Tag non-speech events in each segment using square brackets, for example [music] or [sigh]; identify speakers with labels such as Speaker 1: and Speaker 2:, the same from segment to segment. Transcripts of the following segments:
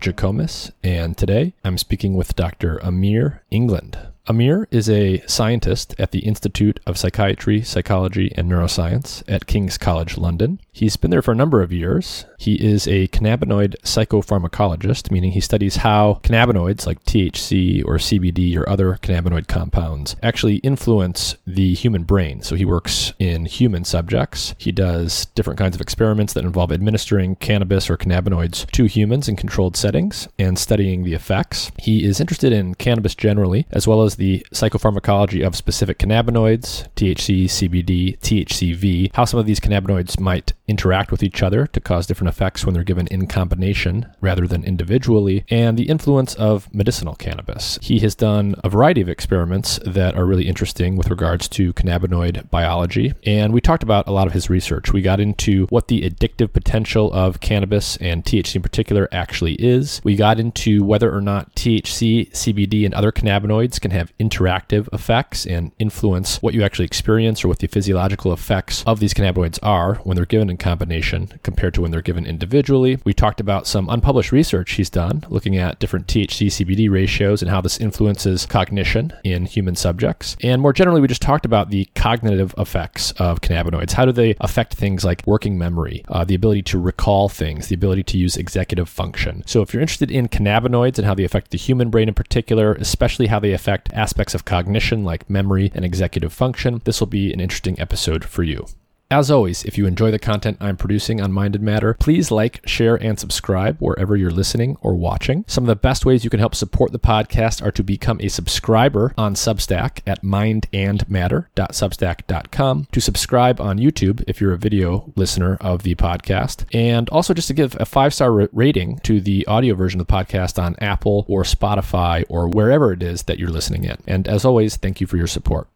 Speaker 1: Jikomes, and today I'm speaking with Dr. Amir Englund. Amir is a scientist at the Institute of Psychiatry, Psychology, and Neuroscience at King's College London. He's been there for a number of years. He is a cannabinoid psychopharmacologist, meaning he studies how cannabinoids like THC or CBD or other cannabinoid compounds actually influence the human brain. So he works in human subjects. He does different kinds of experiments that involve administering cannabis or cannabinoids to humans in controlled settings and studying the effects. He is interested in cannabis generally, as well as the psychopharmacology of specific cannabinoids, THC, CBD, THCV, how some of these cannabinoids might interact with each other to cause different effects when they're given in combination rather than individually, and the influence of medicinal cannabis. He has done a variety of experiments that are really interesting with regards to cannabinoid biology, and we talked about a lot of his research. We got into what the addictive potential of cannabis and THC in particular actually is. We got into whether or not THC, CBD, and other cannabinoids can have interactive effects and influence what you actually experience or what the physiological effects of these cannabinoids are when they're given in combination compared to when they're given individually. We talked about some unpublished research he's done looking at different THC CBD ratios and how this influences cognition in human subjects. And more generally, we just talked about the cognitive effects of cannabinoids. How do they affect things like working memory, uh, the ability to recall things, the ability to use executive function? So, if you're interested in cannabinoids and how they affect the human brain in particular, especially how they affect aspects of cognition like memory and executive function, this will be an interesting episode for you. As always, if you enjoy the content I'm producing on Mind and Matter, please like, share, and subscribe wherever you're listening or watching. Some of the best ways you can help support the podcast are to become a subscriber on Substack at mindandmatter.substack.com, to subscribe on YouTube if you're a video listener of the podcast, and also just to give a five star rating to the audio version of the podcast on Apple or Spotify or wherever it is that you're listening in. And as always, thank you for your support.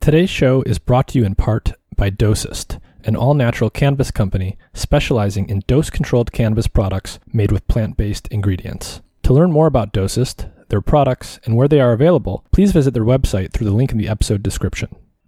Speaker 1: Today's show is brought to you in part by Dosist, an all natural cannabis company specializing in dose controlled cannabis products made with plant based ingredients. To learn more about Dosist, their products, and where they are available, please visit their website through the link in the episode description.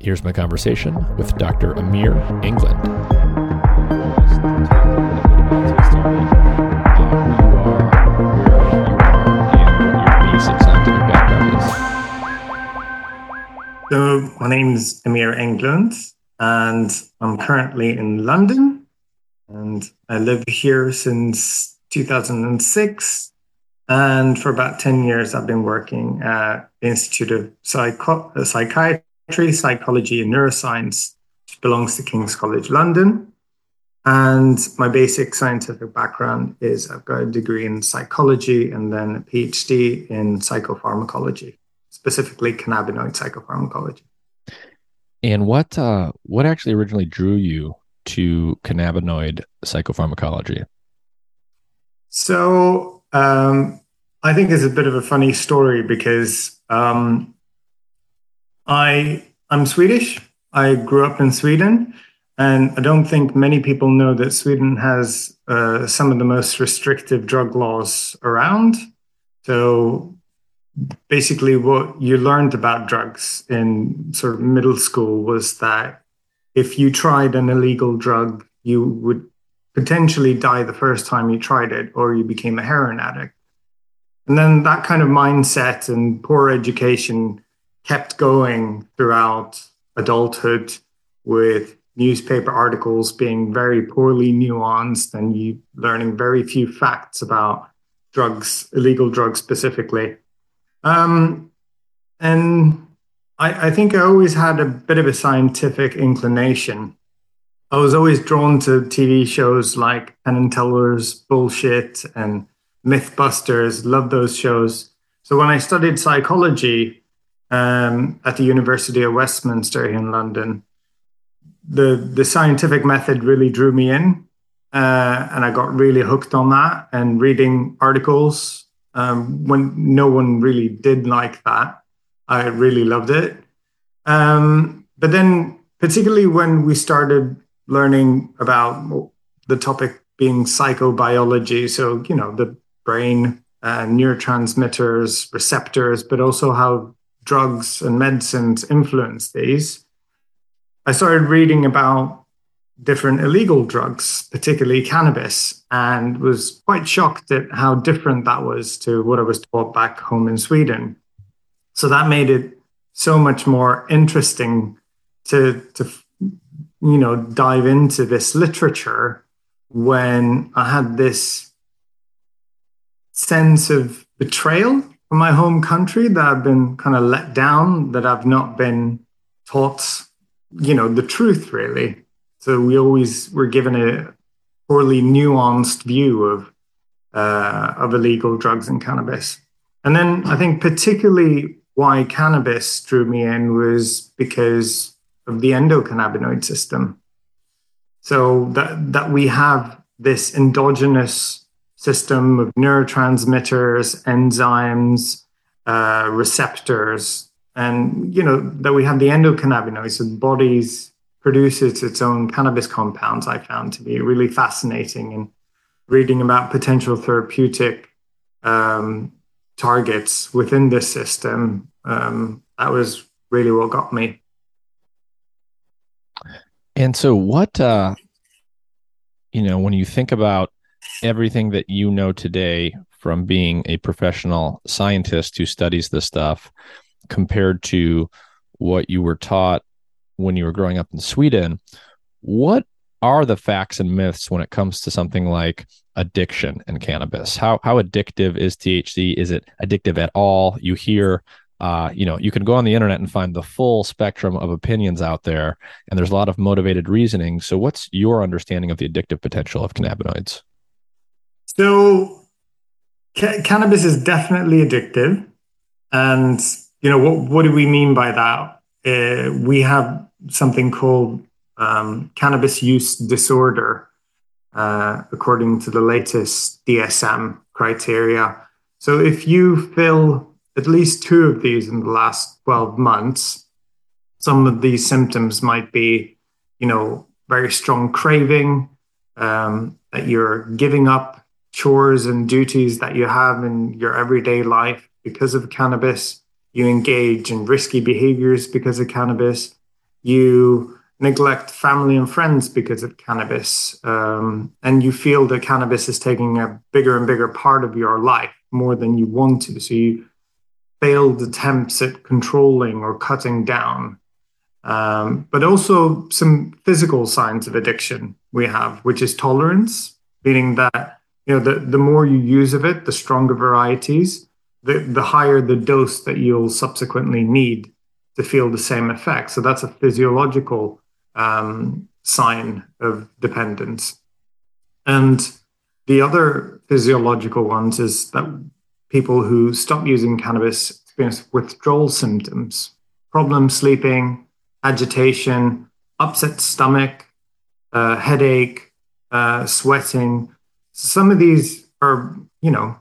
Speaker 1: Here's my conversation with Dr. Amir Englund.
Speaker 2: So, my name is Amir Englund, and I'm currently in London. And I live here since 2006. And for about 10 years, I've been working at the Institute of Psycho- Psychiatry psychology, and neuroscience, which belongs to King's College London. And my basic scientific background is I've got a degree in psychology and then a PhD in psychopharmacology, specifically cannabinoid psychopharmacology.
Speaker 1: And what uh, what actually originally drew you to cannabinoid psychopharmacology?
Speaker 2: So um, I think it's a bit of a funny story because um, I I'm Swedish. I grew up in Sweden, And I don't think many people know that Sweden has uh, some of the most restrictive drug laws around. So basically, what you learned about drugs in sort of middle school was that if you tried an illegal drug, you would potentially die the first time you tried it, or you became a heroin addict. And then that kind of mindset and poor education kept going throughout adulthood with newspaper articles being very poorly nuanced and you learning very few facts about drugs, illegal drugs specifically. Um, and I, I think I always had a bit of a scientific inclination. I was always drawn to TV shows like Penn and Teller's Bullshit and Mythbusters, loved those shows. So when I studied psychology um, at the University of Westminster in London, the the scientific method really drew me in, uh, and I got really hooked on that and reading articles um, when no one really did like that. I really loved it. Um, but then, particularly when we started learning about the topic being psychobiology, so you know the brain, uh, neurotransmitters, receptors, but also how drugs and medicines influence these. I started reading about different illegal drugs, particularly cannabis, and was quite shocked at how different that was to what I was taught back home in Sweden. So that made it so much more interesting to to you know dive into this literature when I had this sense of betrayal from my home country that I've been kind of let down, that I've not been taught you know the truth really. So we always were given a poorly nuanced view of uh, of illegal drugs and cannabis. And then i think particularly why cannabis drew me in was because of the endocannabinoid system. So that that we have this endogenous system of neurotransmitters enzymes uh, receptors and you know that we have the endocannabinoids so the produces its own cannabis compounds i found to be really fascinating and reading about potential therapeutic um, targets within this system. Um, that was really what got me.
Speaker 1: And so what uh you know when you think about everything that you know today from being a professional scientist who studies this stuff compared to what you were taught when you were growing up in Sweden, what are the facts and myths when it comes to something like addiction and cannabis? How how addictive is THC? Is it addictive at all? You hear uh, you know, you can go on the internet and find the full spectrum of opinions out there, and there's a lot of motivated reasoning. So, what's your understanding of the addictive potential of cannabinoids?
Speaker 2: So, ca- cannabis is definitely addictive, and you know what what do we mean by that? Uh, we have something called um, cannabis use disorder uh, according to the latest dsm criteria. So if you fill at least two of these in the last 12 months some of these symptoms might be you know very strong craving um, that you're giving up chores and duties that you have in your everyday life because of cannabis you engage in risky behaviors because of cannabis, you neglect family and friends because of cannabis, um, and you feel that cannabis is taking a bigger and bigger part of your life more than you want to. So you failed attempts at controlling or cutting down. Um, but also some physical signs of addiction we have, which is tolerance, meaning that you know the, the more you use of it, the stronger varieties, the, the higher the dose that you'll subsequently need to feel the same effect. So that's a physiological um, sign of dependence. And the other physiological ones is that people who stop using cannabis experience withdrawal symptoms, problem sleeping, agitation, upset stomach, uh, headache, uh, sweating. Some of these are, you know,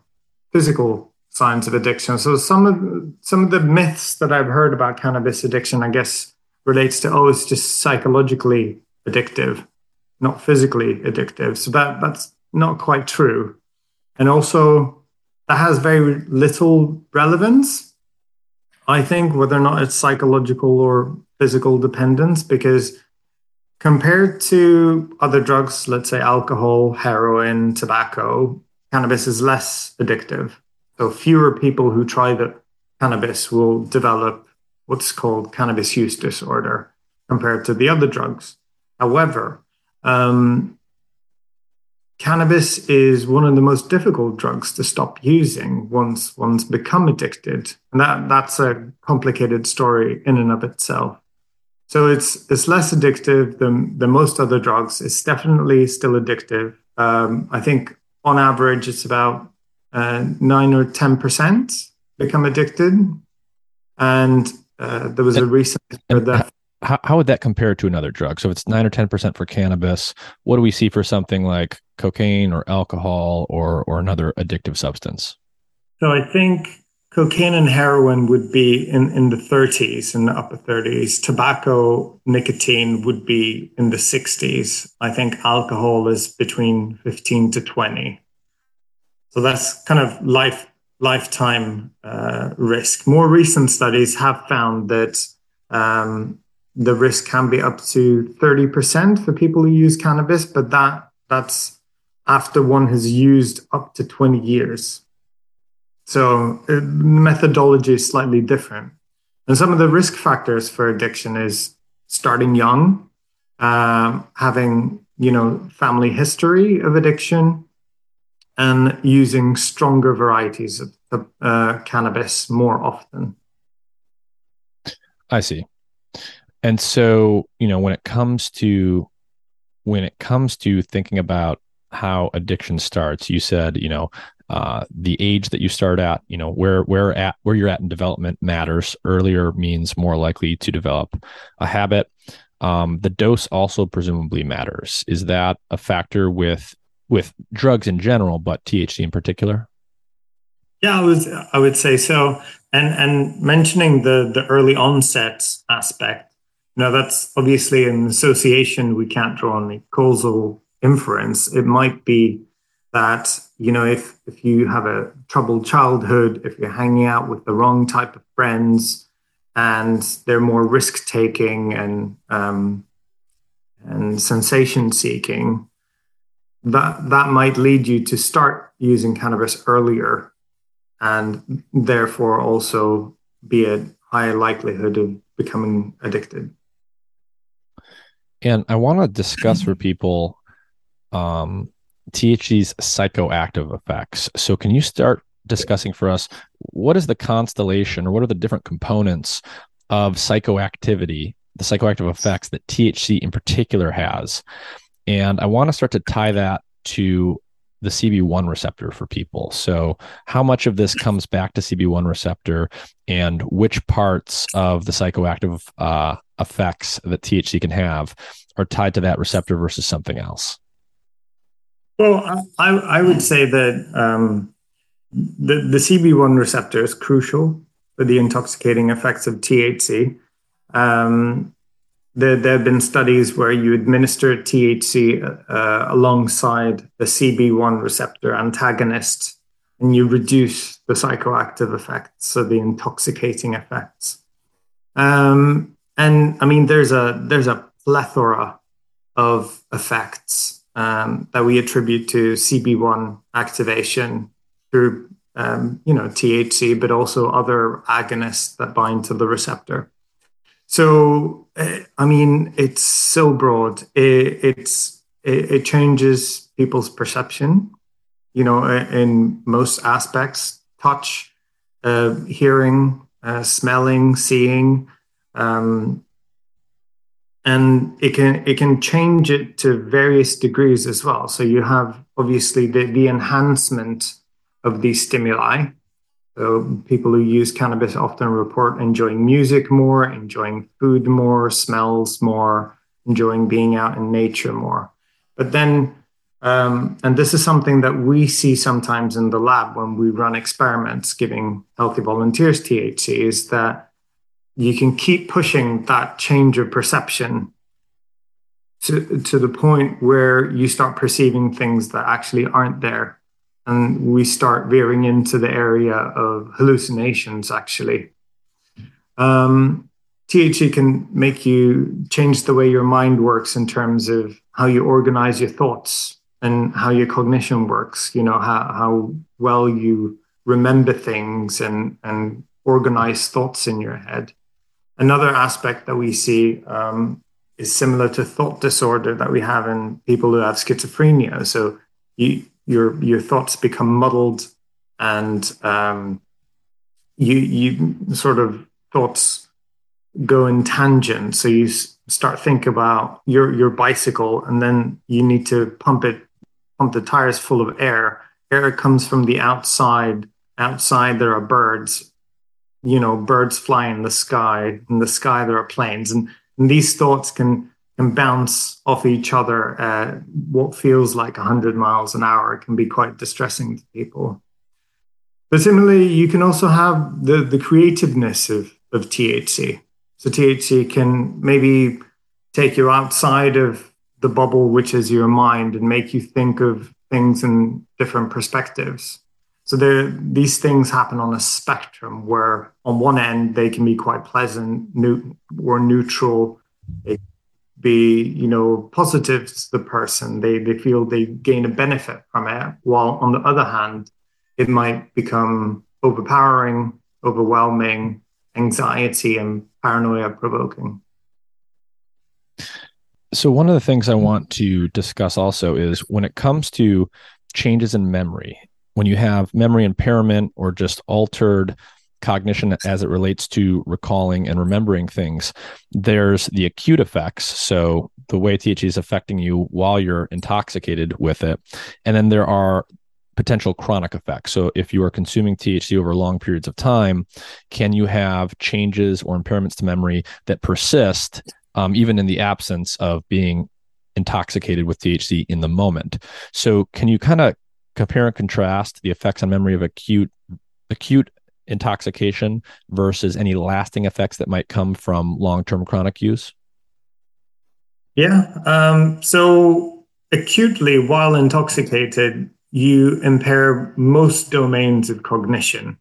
Speaker 2: physical signs of addiction. So some of some of the myths that I've heard about cannabis addiction, I guess, relates to oh, it's just psychologically addictive, not physically addictive. So that that's not quite true. And also that has very little relevance, I think, whether or not it's psychological or physical dependence, because compared to other drugs, let's say alcohol, heroin, tobacco, cannabis is less addictive. So fewer people who try the cannabis will develop what's called cannabis use disorder compared to the other drugs. However, um, cannabis is one of the most difficult drugs to stop using once one's become addicted, and that that's a complicated story in and of itself. So it's it's less addictive than than most other drugs. It's definitely still addictive. Um, I think on average it's about uh, nine or ten percent become addicted, and uh, there was a recent that
Speaker 1: how, how would that compare to another drug? So if it's nine or ten percent for cannabis, what do we see for something like cocaine or alcohol or or another addictive substance?
Speaker 2: So I think cocaine and heroin would be in, in the 30s, in the upper 30s. Tobacco, nicotine would be in the 60s. I think alcohol is between 15 to 20. So that's kind of life lifetime uh, risk. More recent studies have found that um, the risk can be up to 30% for people who use cannabis, but that that's after one has used up to 20 years. So uh, methodology is slightly different. And some of the risk factors for addiction is starting young, um, having you know family history of addiction, and using stronger varieties of uh, cannabis more often.
Speaker 1: I see. And so, you know, when it comes to when it comes to thinking about how addiction starts, you said, you know, uh, the age that you start at, you know, where where at where you're at in development matters. Earlier means more likely to develop a habit. Um, the dose also presumably matters. Is that a factor with with drugs in general, but THC in particular?
Speaker 2: Yeah, I was I would say so. And and mentioning the the early onset aspect, now, that's obviously an association we can't draw any causal inference. It might be that, you know, if, if you have a troubled childhood, if you're hanging out with the wrong type of friends and they're more risk taking and, um, and sensation seeking, that, that might lead you to start using cannabis earlier and therefore also be a higher likelihood of becoming addicted.
Speaker 1: And I want to discuss [laughs] for people um, THC's psychoactive effects. So, can you start discussing for us what is the constellation or what are the different components of psychoactivity, the psychoactive effects that THC in particular has? And I want to start to tie that to the CB1 receptor for people. So, how much of this comes back to CB1 receptor, and which parts of the psychoactive uh, effects that THC can have are tied to that receptor versus something else?
Speaker 2: Well, I, I would say that um, the, the CB1 receptor is crucial for the intoxicating effects of THC. Um, there, there have been studies where you administer THC uh, alongside the CB1 receptor antagonist and you reduce the psychoactive effects, so the intoxicating effects. Um, and I mean, there's a there's a plethora of effects um, that we attribute to CB1 activation through, um, you know, THC, but also other agonists that bind to the receptor. So, uh, I mean, it's so broad. It, it's it, it changes people's perception, you know, in most aspects: touch, uh, hearing, uh, smelling, seeing. Um, and it can it can change it to various degrees as well. So you have obviously the, the enhancement of these stimuli. So people who use cannabis often report enjoying music more enjoying food more smells more enjoying being out in nature more. But then um, and this is something that we see sometimes in the lab when we run experiments giving healthy volunteers thc is that you can keep pushing that change of perception to, to the point where you start perceiving things that actually aren't there. And we start veering into the area of hallucinations, actually. Um, THC can make you change the way your mind works in terms of how you organize your thoughts and how your cognition works, you know, how, how well you remember things and, and organize thoughts in your head. Another aspect that we see um, is similar to thought disorder that we have in people who have schizophrenia. So you, your your thoughts become muddled, and um, you you sort of thoughts go in tangent. So you start think about your your bicycle, and then you need to pump it pump the tires full of air. Air comes from the outside. Outside there are birds. You know, birds fly in the sky. In the sky there are planes, and and these thoughts can can bounce off each other at what feels like 100 miles an hour. It can be quite distressing to people. But similarly, you can also have the, the creativeness of, of THC. So THC can maybe take you outside of the bubble, which is your mind, and make you think of things in different perspectives. So there, these things happen on a spectrum where on one end they can be quite pleasant new, or neutral. They be you know positive to the person. They they feel they gain a benefit from it. While on the other hand, it might become overpowering, overwhelming, anxiety, and paranoia provoking.
Speaker 1: So, one of the things I want to discuss also is when it comes to changes in memory, when you have memory impairment or just altered cognition as it relates to recalling and remembering things, there's the acute effects. So, the way THC is affecting you while you're intoxicated with it. And then there are potential chronic effects. So, if you are consuming THC over long periods of time, can you have changes or impairments to memory that persist um, even in the absence of being intoxicated with THC in the moment. So, can you kind of compare and contrast the effects on memory of acute acute intoxication versus any lasting effects that might come from long-term chronic use?
Speaker 2: Yeah. Um, so acutely, while intoxicated, you impair most domains of cognition.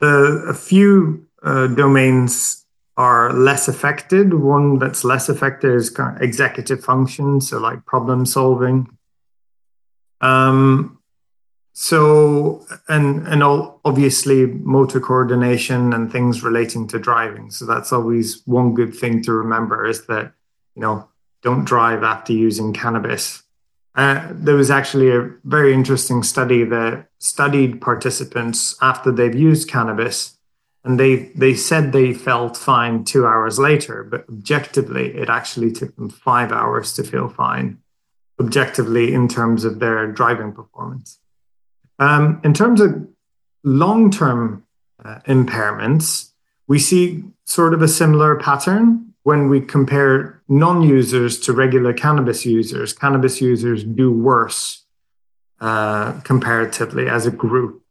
Speaker 2: The a few uh, domains are less affected. One that's less affected is kind of executive function, so like problem solving. Um, so and and all, obviously motor coordination and things relating to driving. So that's always one good thing to remember is that you know don't drive after using cannabis. Uh, there was actually a very interesting study that studied participants after they've used cannabis and they they said they felt fine two hours later but objectively it actually took them five hours to feel fine objectively in terms of their driving performance um, in terms of long-term uh, impairments we see sort of a similar pattern when we compare non-users to regular cannabis users. Cannabis users do worse uh, comparatively as a group.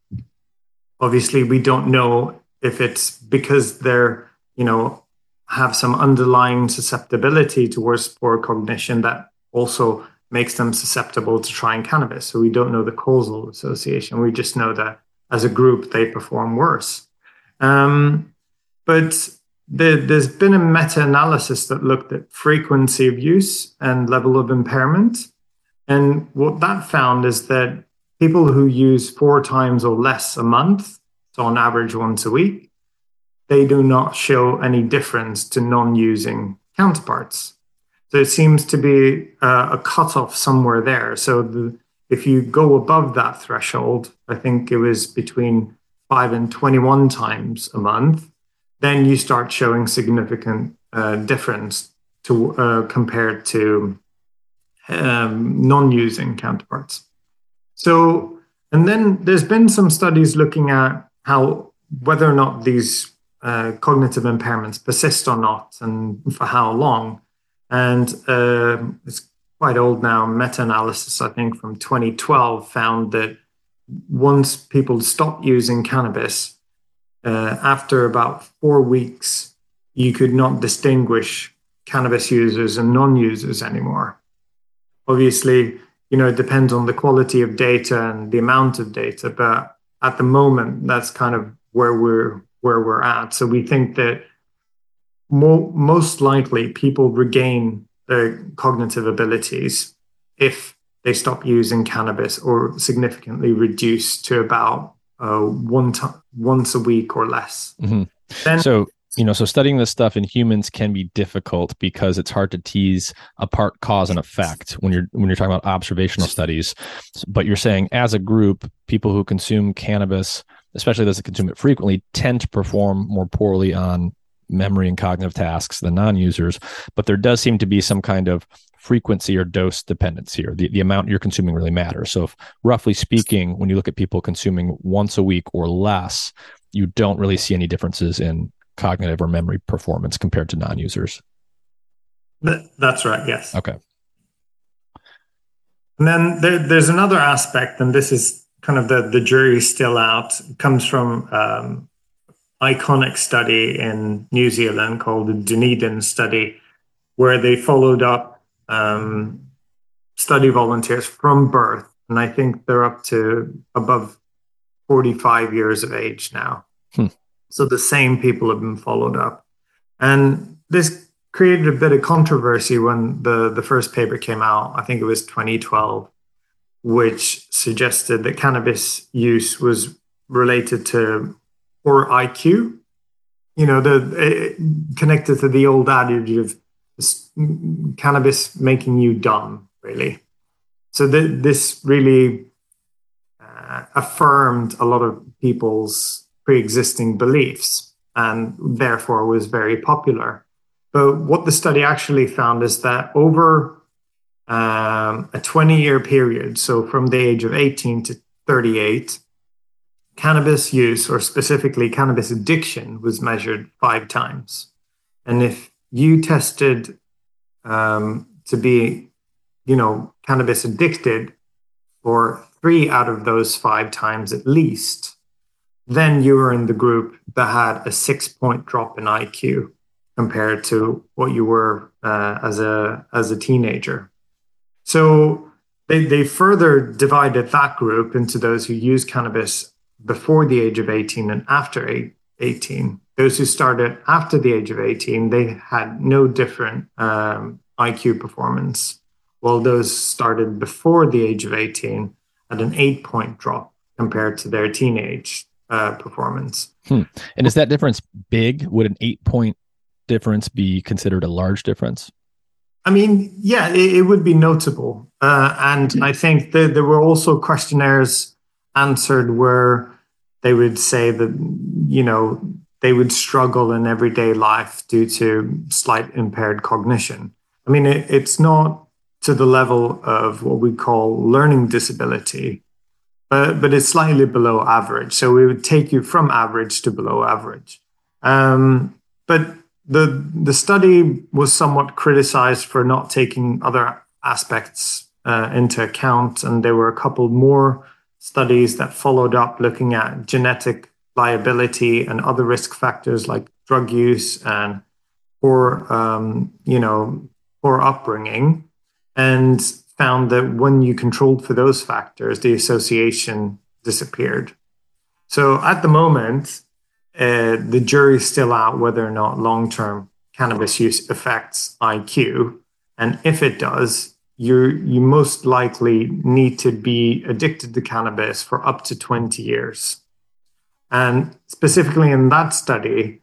Speaker 2: Obviously we don't know if it's because they're you know have some underlying susceptibility towards poor cognition that also makes them susceptible to trying cannabis. So we don't know the causal association. We just know that as a group they perform worse. Um, but the, there's been a meta-analysis that looked at frequency of use and level of impairment. And what that found is that people who use four times or less a month so on average once a week, they do not show any difference to non-using counterparts. It seems to be a cutoff somewhere there. So the, if you go above that threshold, I think it was between five and 21 times a month, then you start showing significant uh, difference to uh, compared to um, non-using counterparts. So, and then there's been some studies looking at how whether or not these uh, cognitive impairments persist or not, and for how long. And uh, it's quite old now. Meta-analysis, I think, from 2012 found that once people stopped using cannabis, uh, after about four weeks, you could not distinguish cannabis users and non-users anymore. Obviously, you know, it depends on the quality of data and the amount of data, but at the moment, that's kind of where we're where we're at. So we think that mo- most likely people regain their cognitive abilities if they stop using cannabis or significantly reduce to about uh, one t- once a week or less.
Speaker 1: Mm-hmm. Then, so you know so studying this stuff in humans can be difficult because it's hard to tease apart cause and effect when you're when you're talking about observational studies but you're saying as a group people who consume cannabis especially those that consume it frequently tend to perform more poorly on memory and cognitive tasks than non-users but there does seem to be some kind of frequency or dose dependence here the, the amount you're consuming really matters so if roughly speaking when you look at people consuming once a week or less you don't really see any differences in cognitive or memory performance compared to non-users.
Speaker 2: That's right. Yes.
Speaker 1: Okay.
Speaker 2: And then there, there's another aspect, and this is kind of the the jury still out. It comes from um, iconic study in New Zealand called the Dunedin study, where they followed up um, study volunteers from birth, and I think they're up to above 45 years of age now. Hmm. So the same people have been followed up. And this created a bit of controversy when the, the first paper came out. I think it was 2012, which suggested that cannabis use was related to poor IQ. You know, the it, connected to the old adage of cannabis making you dumb, really. So th- this really uh, affirmed a lot of people's pre-existing beliefs and therefore was very popular. But what the study actually found is that over um, a 20 year period, so from the age of 18 to 38, cannabis use, or specifically cannabis addiction, was measured five times. And if you tested um, to be, you know, cannabis addicted for three out of those five times at least, then you were in the group that had a six point drop in IQ compared to what you were uh, as a as a teenager. So they they further divided that group into those who use cannabis before the age of 18 and after 18. Those who started after the age of 18, they had no different um, IQ performance, while those started before the age of 18 had an eight point drop compared to their teenage uh, performance.
Speaker 1: Hmm. And is that difference big? Would an eight point difference be considered a large difference?
Speaker 2: I mean, yeah, it, it would be notable. Uh, and I think that there were also questionnaires answered were they would say that, you know, they would struggle in everyday life due to slight impaired cognition. I mean, it, it's not to the level of what we call learning disability, but but it's slightly below average. So we would take you from average to below average. Um, but the the study was somewhat criticized for not taking other aspects uh, into account, and there were a couple more studies that followed up looking at genetic liability and other risk factors like drug use and poor um, you know poor upbringing and found that when you controlled for those factors, the association disappeared. So at the moment, uh, the jury's still out whether or not long term cannabis use affects IQ. And if it does, you you most likely need to be addicted to cannabis for up to 20 years. And specifically in that study,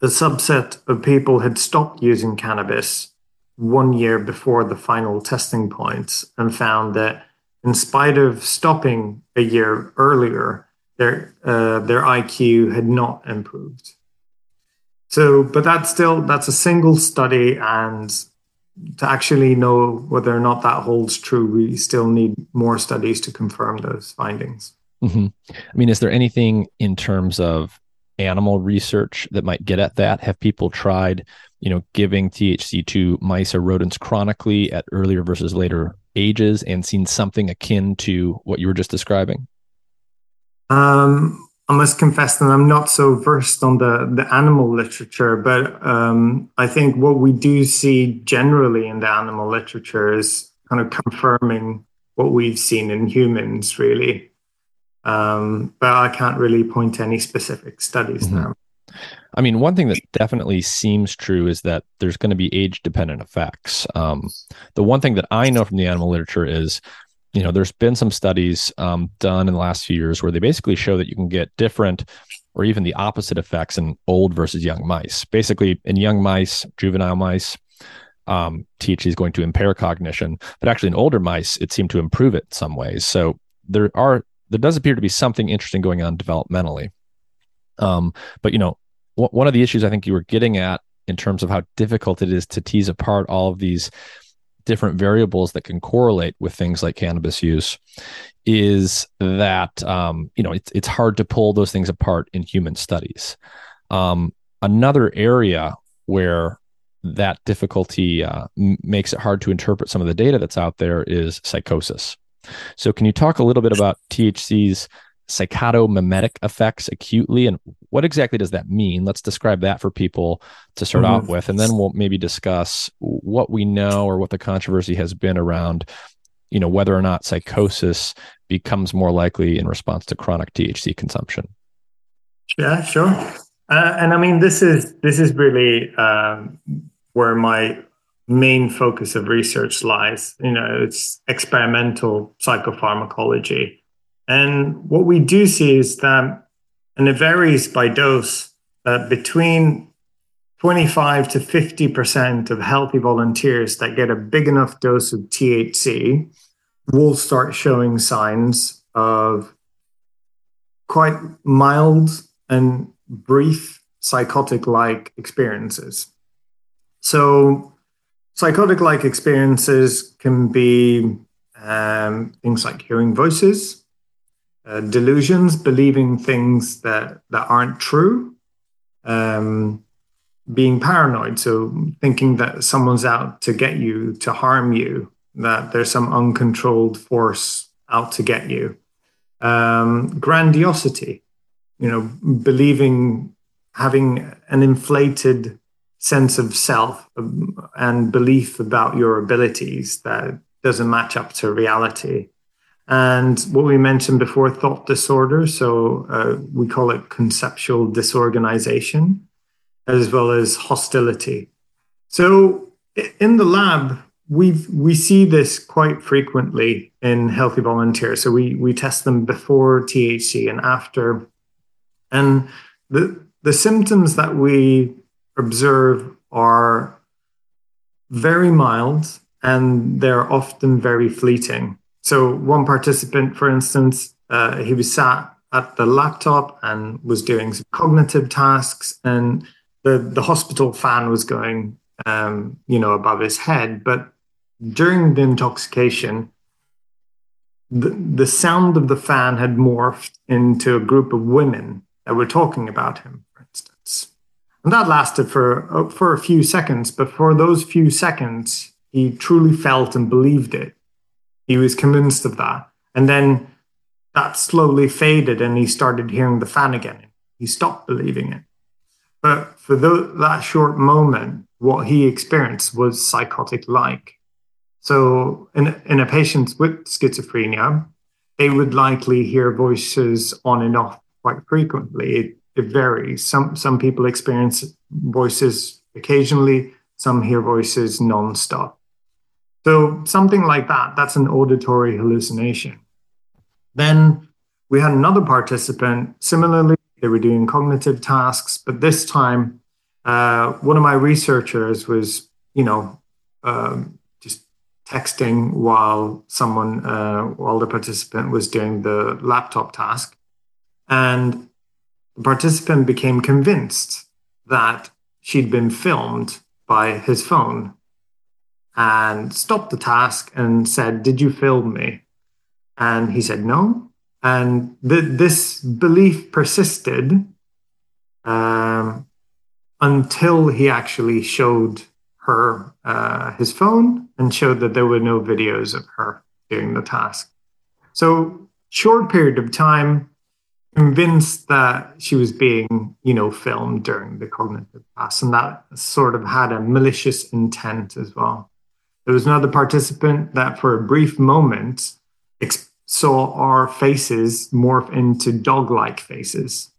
Speaker 2: the subset of people had stopped using cannabis one year before the final testing points and found that in spite of stopping a year earlier, their uh, their IQ had not improved. So, but that's still that's a single study, and to actually know whether or not that holds true, we still need more studies to confirm those findings.
Speaker 1: Mm-hmm. I mean, is there anything in terms of animal research that might get at that? Have people tried you know, giving THC to mice or rodents chronically at earlier versus later ages and seen something akin to what you were just describing?
Speaker 2: Um, I must confess that I'm not so versed on the, the animal literature, but um, I think what we do see generally in the animal literature is kind of confirming what we've seen in humans, really. Um, but I can't really point to any specific studies mm-hmm. now.
Speaker 1: I mean, one thing that definitely seems true is that there's going to be age dependent effects. Um, the one thing that I know from the animal literature is, you know, there's been some studies um, done in the last few years where they basically show that you can get different or even the opposite effects in old versus young mice. Basically, in young mice, juvenile mice, um, THC is going to impair cognition, but actually in older mice, it seemed to improve it in some ways. So there are there does appear to be something interesting going on developmentally. Um, but you know, w- one of the issues I think you were getting at in terms of how difficult it is to tease apart all of these different variables that can correlate with things like cannabis use is that um, you know it's it's hard to pull those things apart in human studies. Um, another area where that difficulty uh, m- makes it hard to interpret some of the data that's out there is psychosis. So, can you talk a little bit about THC's psychotomimetic effects acutely and what exactly does that mean? Let's describe that for people to start mm-hmm. off with, and then we'll maybe discuss what we know or what the controversy has been around, you know, whether or not psychosis becomes more likely in response to chronic THC consumption.
Speaker 2: Yeah, sure. Uh, and I mean, this is this is really um, where my main focus of research lies. You know, it's experimental psychopharmacology. And what we do see is that, and it varies by dose, uh, between 25 to 50% of healthy volunteers that get a big enough dose of THC will start showing signs of quite mild and brief psychotic like experiences. So, psychotic like experiences can be um, things like hearing voices, uh, delusions, believing things that, that aren't true, um, being paranoid, so thinking that someone's out to get you, to harm you, that there's some uncontrolled force out to get you. Um, grandiosity, you know, believing, having an inflated sense of self and belief about your abilities that doesn't match up to reality. And what we mentioned before, thought disorder. So uh, we call it conceptual disorganization, as well as hostility. So in the lab, we we see this quite frequently in healthy volunteers. So we we test them before THC and after, and the the symptoms that we observe are very mild and they're often very fleeting. So, one participant, for instance, uh, he was sat at the laptop and was doing some cognitive tasks, and the, the hospital fan was going, um, you know, above his head. But during the intoxication, the, the sound of the fan had morphed into a group of women that were talking about him. For instance. And that lasted for, uh, for a few seconds, but for those few seconds, he truly felt and believed it. He was convinced of that. And then that slowly faded and he started hearing the fan again. He stopped believing it. But for the, that short moment, what he experienced was psychotic like. So, in, in a patient with schizophrenia, they would likely hear voices on and off quite frequently it varies. Some some people experience voices occasionally, some hear voices nonstop. So something like that, that's an auditory hallucination. Then we had another participant, similarly, they were doing cognitive tasks, but this time uh, one of my researchers was, you know, um, just texting while someone, uh, while the participant was doing the laptop task. And the participant became convinced that she'd been filmed by his phone and stopped the task and said, Did you film me? And he said, No. And th- this belief persisted um, until he actually showed her uh, his phone and showed that there were no videos of her doing the task. So, short period of time, convinced that she was being, you know, filmed during the cognitive task, and that sort of had a malicious intent as well. There was another participant that, for a brief moment, ex- saw our faces morph into dog-like faces.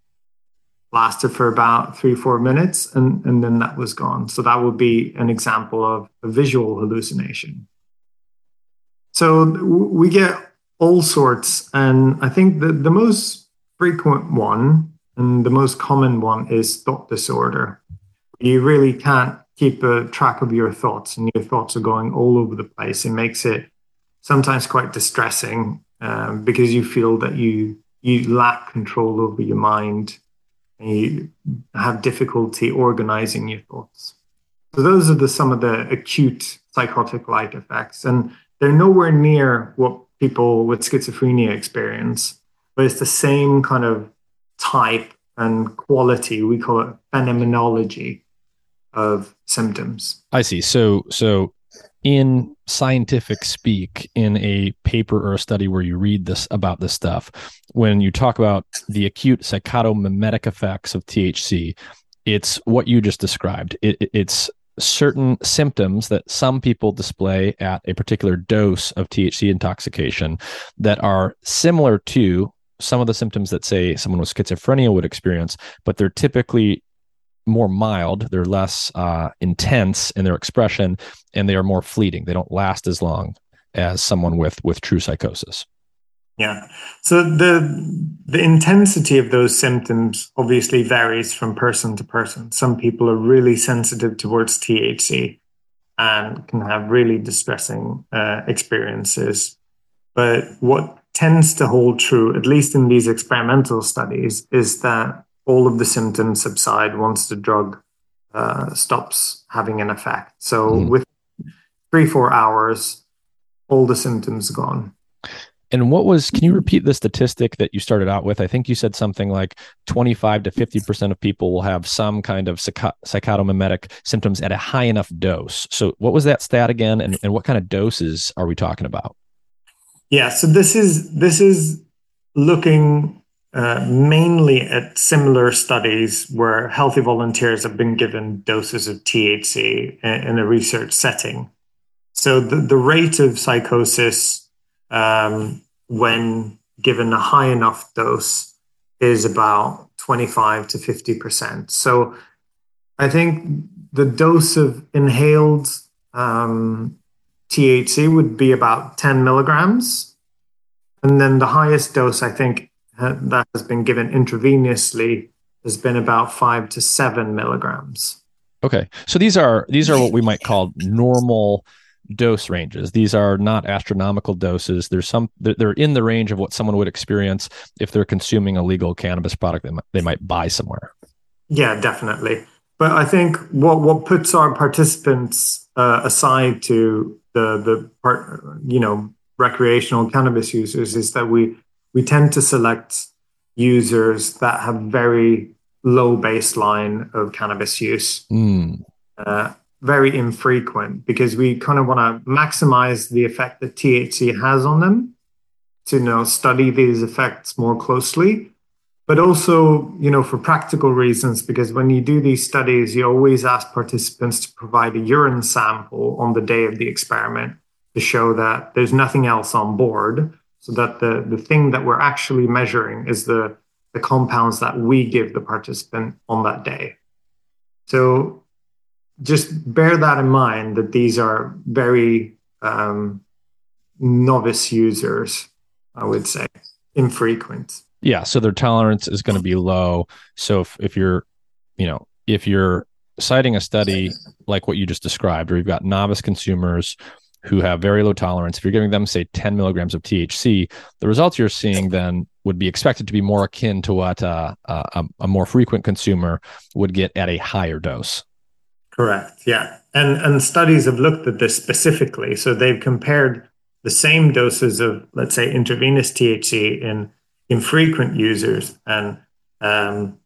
Speaker 2: Lasted for about three, four minutes, and, and then that was gone. So that would be an example of a visual hallucination. So we get all sorts, and I think the, the most frequent one and the most common one is thought disorder. You really can't keep a track of your thoughts, and your thoughts are going all over the place. It makes it sometimes quite distressing um, because you feel that you you lack control over your mind and you have difficulty organizing your thoughts. So those are the some of the acute psychotic-like effects, and they're nowhere near what people with schizophrenia experience but it's the same kind of type and quality. We call it phenomenology of symptoms.
Speaker 1: I see. So, so in scientific speak, in a paper or a study where you read this about this stuff, when you talk about the acute psychotomimetic effects of THC, it's what you just described. It, it's certain symptoms that some people display at a particular dose of THC intoxication that are similar to some of the symptoms that say someone with schizophrenia would experience, but they're typically more mild, they're less uh, intense in their expression, and they are more fleeting. They don't last as long as someone with with true psychosis.
Speaker 2: Yeah. So the the intensity of those symptoms obviously varies from person to person. Some people are really sensitive towards THC and can have really distressing uh, experiences. But what tends to hold true, at least in these experimental studies, is that all of the symptoms subside once the drug uh, stops having an effect. So mm. with three, four hours, all the symptoms gone.
Speaker 1: And what was, can you repeat the statistic that you started out with? I think you said something like 25 to 50% of people will have some kind of psych- psychotomimetic symptoms at a high enough dose. So, what was that stat again? And, and what kind of doses are we talking about?
Speaker 2: Yeah, so this is this is looking uh, mainly at similar studies where healthy volunteers have been given doses of THC in, a research setting. So the, the rate of psychosis um, when given a high enough dose is about 25 to 50%. So I think the dose of inhaled um, THC would be about 10 milligrams. And then the highest dose, I think, that has been given intravenously has been about five to seven milligrams.
Speaker 1: Okay. So these are these are what we might call normal dose ranges. These are not astronomical doses. There's some they're in the range of what someone would experience if they're consuming a legal cannabis product that they might buy somewhere.
Speaker 2: Yeah, definitely. But I think what what puts our participants uh, aside to the the part you know recreational cannabis users is that we we tend to select users that have very low baseline of cannabis use mm. uh, very infrequent because we kind of want to maximize the effect that thc has on them to you know study these effects more closely but also you know for practical reasons because when you do these studies you always ask participants to provide a urine sample on the day of the experiment to show that there's nothing else on board so that the, the thing that we're actually measuring is the, the compounds that we give the participant on that day so just bear that in mind that these are very um, novice users i would say infrequent
Speaker 1: yeah, so their tolerance is going to be low. So if, if you're, you know, if you're citing a study like what you just described, where you've got novice consumers who have very low tolerance, if you're giving them, say, 10 milligrams of THC, the results you're seeing then would be expected to be more akin to what uh, a, a more frequent consumer would get at a higher dose.
Speaker 2: Correct. Yeah. And and studies have looked at this specifically. So they've compared the same doses of, let's say, intravenous THC in infrequent users and um,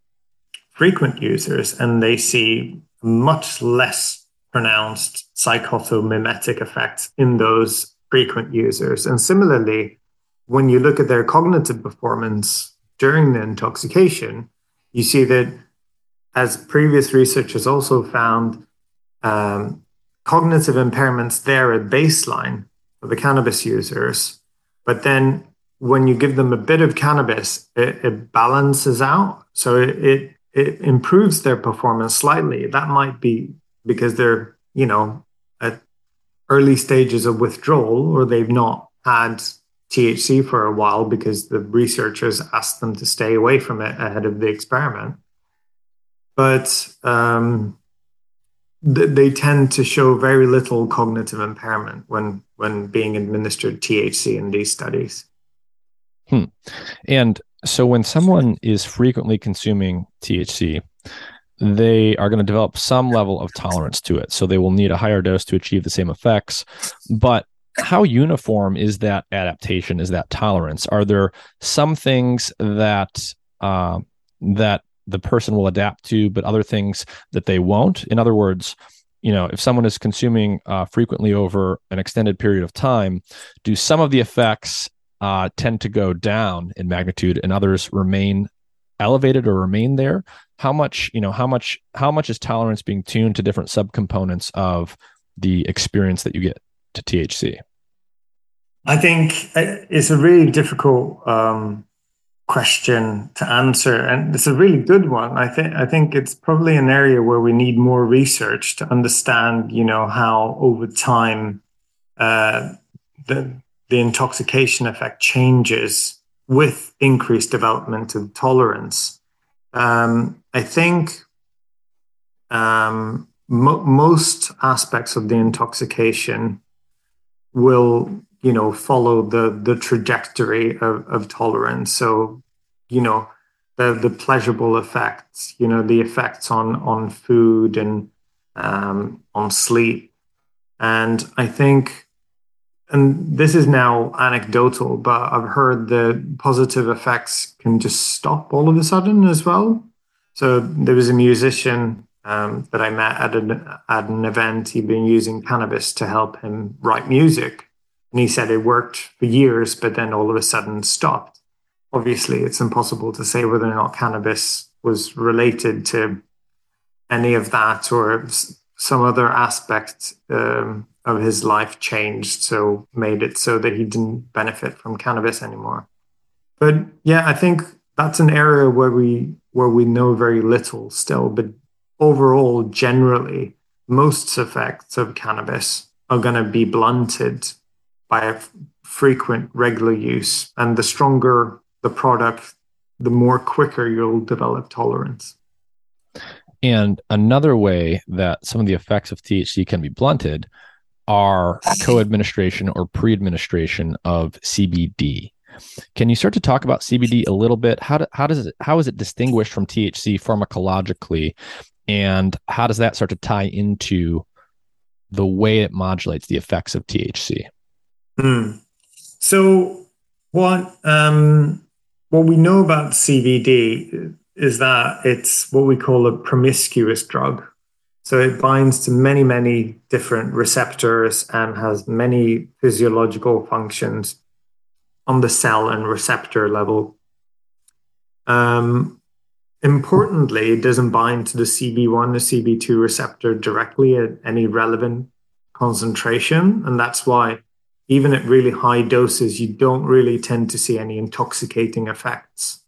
Speaker 2: frequent users, and they see much less pronounced psychotomimetic effects in those frequent users. And similarly, when you look at their cognitive performance during the intoxication, you see that, as previous research has also found, um, cognitive impairments there at baseline for the cannabis users. But then when you give them a bit of cannabis, it, it balances out. So it, it, it improves their performance slightly. That might be because they're, you know, at early stages of withdrawal or they've not had THC for a while because the researchers asked them to stay away from it ahead of the experiment. But um, th- they tend to show very little cognitive impairment when when being administered THC in these studies.
Speaker 1: Hmm. And so when someone is frequently consuming THC, they are going to develop some level of tolerance to it. So they will need a higher dose to achieve the same effects. But how uniform is that adaptation? Is that tolerance? Are there some things that uh, that the person will adapt to, but other things that they won't? In other words, you know, if someone is consuming uh, frequently over an extended period of time, do some of the effects uh, tend to go down in magnitude, and others remain elevated or remain there? How much, you know, how much, how much is tolerance being tuned to different subcomponents of the experience that you get to THC?
Speaker 2: I think uh, it's a really difficult um, question to answer, and it's a really good one. I think I think it's probably an area where we need more research to understand, you know, how over time uh, the the intoxication effect changes with increased development of tolerance. Um, I think um, mo- most aspects of the intoxication will you know follow the the trajectory of, of tolerance. So you know the the pleasurable effects you know the effects on on food and um, on sleep. And i think and this is now anecdotal but i've heard the positive effects can just stop all of a sudden as well. So there was a musician um, that i met at an, at an event. He'd been using cannabis to help him write music. And he said it worked for years, but then all of a sudden stopped. Obviously, it's impossible to say whether or not cannabis was related to any of that or some other aspect um, of his life changed, so made it so that he didn't benefit from cannabis anymore. But yeah, I think that's an area where we where we know very little still. But overall, generally, most effects of cannabis are going to be blunted by a f- frequent, regular use. And the stronger the product, the more quicker you'll develop tolerance.
Speaker 1: And another way that some of the effects of THC can be blunted are co administration or pre administration of CBD. Can you start to talk about CBD a little bit? How, do, how does it how is it distinguished from THC pharmacologically, and how does that start to tie into the way it modulates the effects of THC?
Speaker 2: Mm. So what um, what we know about CBD is that it's what we call a promiscuous drug. So it binds to many, many different receptors and has many physiological functions on the cell and receptor level. Um, importantly, it doesn't bind to the CB1 or CB2 receptor directly at any relevant concentration. And that's why even at really high doses, you don't really tend to see any intoxicating effects.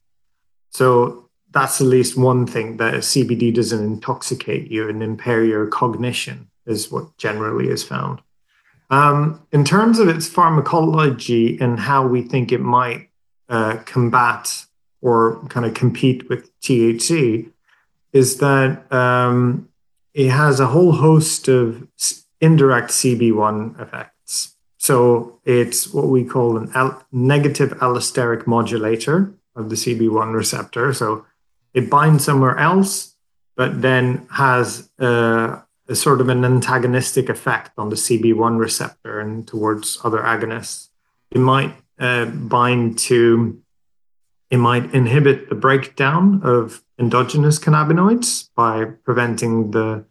Speaker 2: So that's at least one thing that CBD doesn't intoxicate you and impair your cognition, is what generally is found. Um, in terms of its pharmacology and how we think it might uh, combat or kind of compete with THC, is that um, it has a whole host of indirect CB1 effects. So it's what we call an al- negative allosteric modulator of the CB1 receptor. So it binds somewhere else, but then has a, a sort of an antagonistic effect on the CB1 receptor and towards other agonists. It might uh, bind to, it might inhibit the breakdown of endogenous cannabinoids by preventing the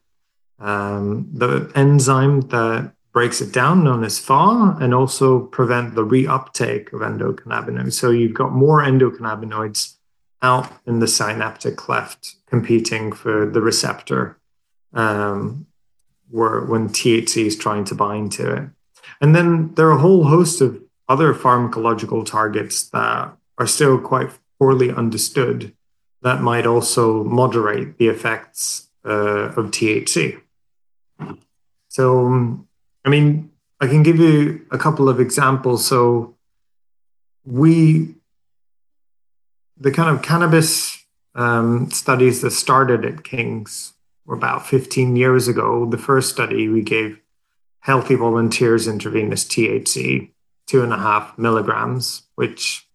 Speaker 2: um, the enzyme that breaks it down, known as FAAH, and also prevent the reuptake of endocannabinoids. So you've got more endocannabinoids out in the synaptic cleft competing for the receptor um, where, when THC is trying to bind to it. And then there are a whole host of other pharmacological targets that are still quite poorly understood that might also moderate the effects uh, of THC. So, I mean, I can give you a couple of examples. So, we, the kind of cannabis um, studies that started at King's were about 15 years ago. The first study we gave healthy volunteers intravenous THC, two and a half milligrams, which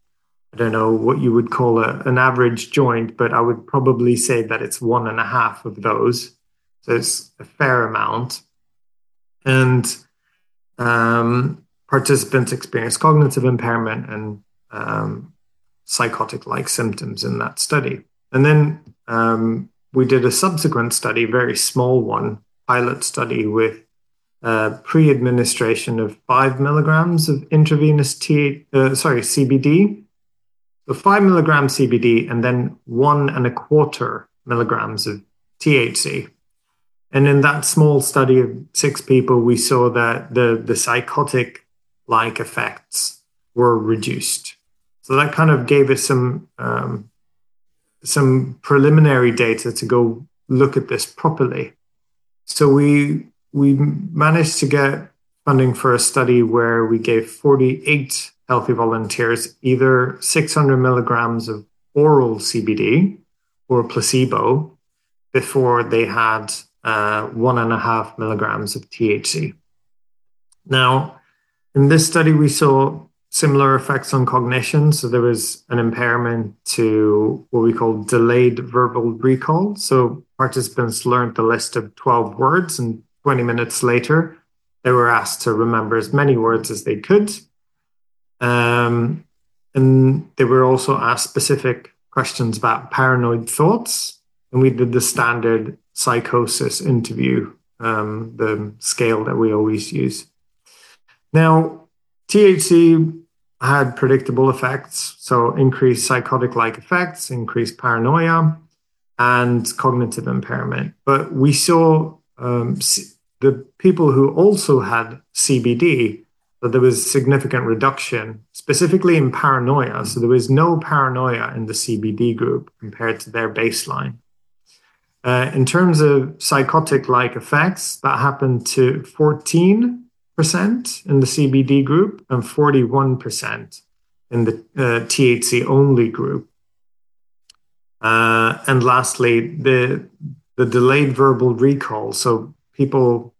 Speaker 2: I don't know what you would call a, an average joint, but I would probably say that it's one and a half of those. So it's a fair amount. And um, participants experienced cognitive impairment and um, psychotic like symptoms in that study. And then um, we did a subsequent study, very small one, pilot study with uh, pre-administration of five milligrams of intravenous T, uh, sorry, CBD. So five milligrams CBD and then one and a quarter milligrams of THC. And in that small study of six people, we saw that the, the psychotic like effects were reduced. So that kind of gave us some um, some preliminary data to go look at this properly. So we we managed to get funding for a study where we gave 48 healthy volunteers either 600 milligrams of oral CBD or placebo before they had uh, one and a half milligrams of THC. Now, in this study, we saw similar effects on cognition. So there was an impairment to what we call delayed verbal recall. So participants learned the list of 12 words, and 20 minutes later, they were asked to remember as many words as they could. Um, and they were also asked specific questions about paranoid thoughts. And we did the standard psychosis interview, um, the scale that we always use. Now, THC had predictable effects. So increased psychotic like effects, increased paranoia, and cognitive impairment. But we saw um, the people who also had CBD that there was significant reduction, specifically in paranoia. So there was no paranoia in the CBD group compared to their baseline. Uh, in terms of psychotic like effects, that happened to 14 percent in the CBD group and 41% in the uh, THC only group. Uh, and lastly, the the delayed verbal recall. So people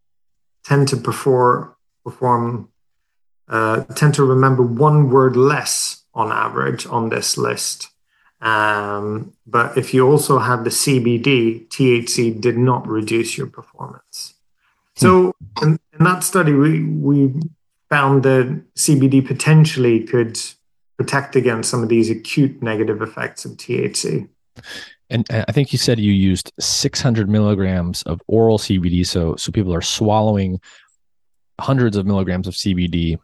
Speaker 2: tend to perform perform uh, tend to remember one word less on average on this list. Um, but if you also had the CBD, THC did not reduce your performance. So in, in that study, we, we found that CBD potentially could protect against some of these acute negative effects of THC.
Speaker 1: And I think you said you used 600 milligrams of oral CBD. So, so people are swallowing hundreds of milligrams of CBD,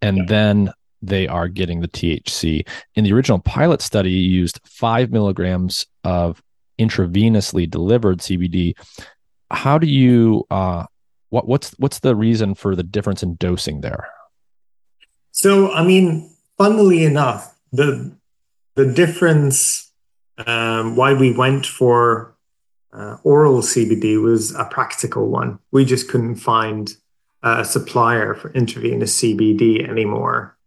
Speaker 1: and yeah. then they are getting the THC. In the original pilot study, you used five milligrams of intravenously delivered CBD. How do you uh, what, what's what's the reason for the difference in dosing there?
Speaker 2: So, I mean, funnily enough, the the difference um, why we went for uh, oral CBD was a practical one. We just couldn't find a supplier for intravenous CBD anymore,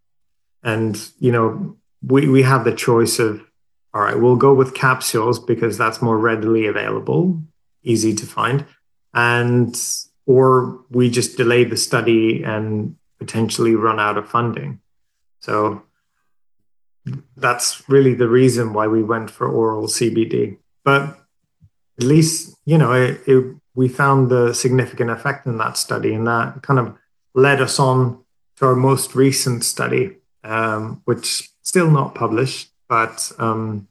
Speaker 2: and you know, we we have the choice of all right, we'll go with capsules because that's more readily available, easy to find, and or we just delay the study and potentially run out of funding. So that's really the reason why we went for oral CBD. But at least, you know, it, it, we found the significant effect in that study, and that kind of led us on to our most recent study, um, which still not published, but um,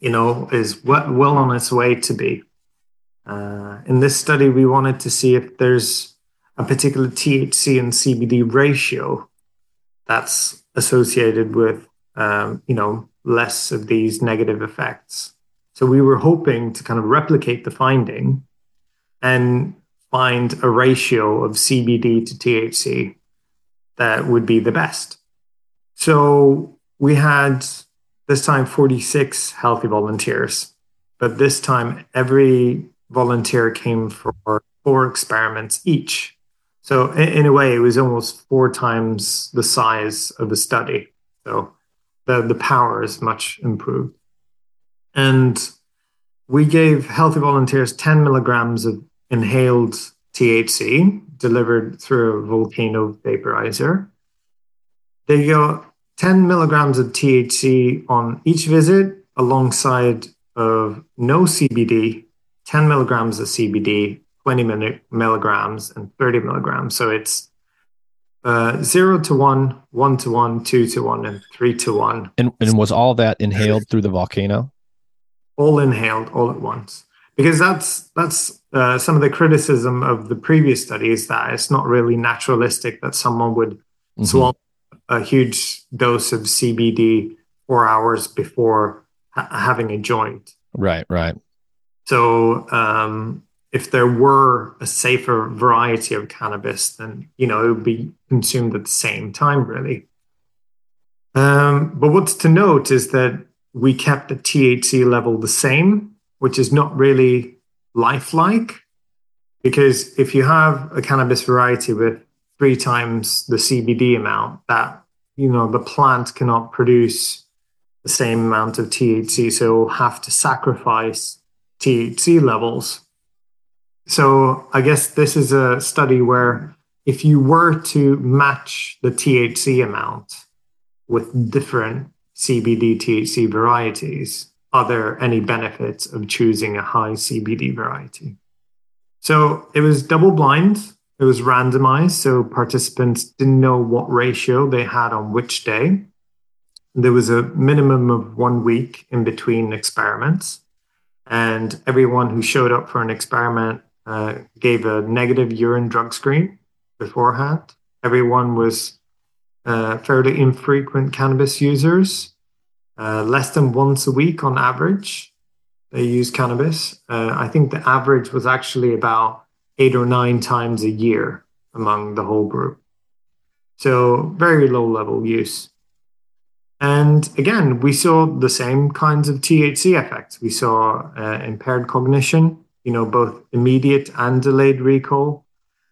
Speaker 2: you know, is well, well on its way to be. Uh, in this study, we wanted to see if there's a particular THC and CBD ratio that's associated with, um, you know, less of these negative effects. So we were hoping to kind of replicate the finding and find a ratio of CBD to THC that would be the best. So we had this time 46 healthy volunteers, but this time every volunteer came for four experiments each. So in, a way, it was almost four times the size of the study. So the, the power is much improved. And we gave healthy volunteers 10 milligrams of inhaled THC delivered through a volcano vaporizer. They got 10 milligrams of THC on each visit alongside of no CBD, 10 milligrams of CBD, 20 milligrams, and 30 milligrams. So it's uh, zero to one, one to one, two to one, and three to one.
Speaker 1: And, and was all that inhaled through the volcano?
Speaker 2: All inhaled all at once. Because that's that's uh, some of the criticism of the previous studies that it's not really naturalistic that someone would mm-hmm. swallow a huge dose of CBD four hours before ha- having a joint.
Speaker 1: Right, right.
Speaker 2: So um, if there were a safer variety of cannabis, then you know it would be consumed at the same time, really. Um, but what's to note is that we kept the THC level the same, which is not really lifelike, because if you have a cannabis variety with three times the CBD amount, that you know the plant cannot produce the same amount of THC, so have to sacrifice THC levels so I guess this is a study where if you were to match the THC amount with different CBD THC varieties, are there any benefits of choosing a high CBD variety? So it was double blind, it was randomized, so participants didn't know what ratio they had on which day. There was a minimum of one week in between experiments, and everyone who showed up for an experiment uh, gave a negative urine drug screen beforehand. Everyone was uh, fairly infrequent cannabis users, uh, less than once a week on average. They use cannabis. Uh, I think the average was actually about eight or nine times a year among the whole group. So, very low level use. And again, we saw the same kinds of THC effects. We saw uh, impaired cognition, you know, both immediate and delayed recall.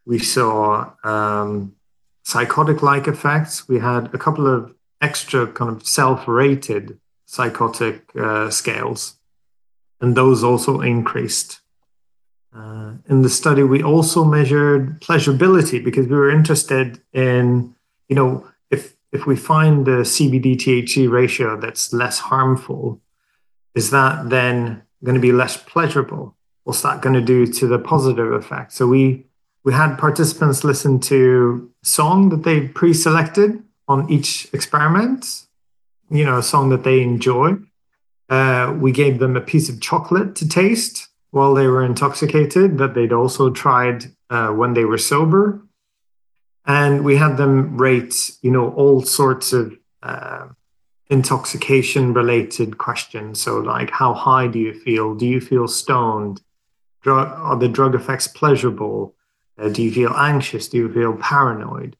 Speaker 2: We saw um, psychotic-like effects. We had a couple of extra kind of self-rated psychotic uh, scales, and those also increased. Uh, in the study, we also measured pleasurability because we were interested in, you know, if we find the CBD THC ratio that's less harmful, is that then going to be less pleasurable? what's that going to do to the positive effect? So we we had participants listen to a song that they pre-selected on each experiment, you know, a song that they enjoy. Uh, we gave them a piece of chocolate to taste while they were intoxicated that they'd also tried uh, when they were sober. And we had them rate, you know, all sorts of uh, intoxication related questions. So, like, how high do you feel? Do you feel stoned? are the drug effects pleasurable? Uh, do you feel anxious? Do you feel paranoid?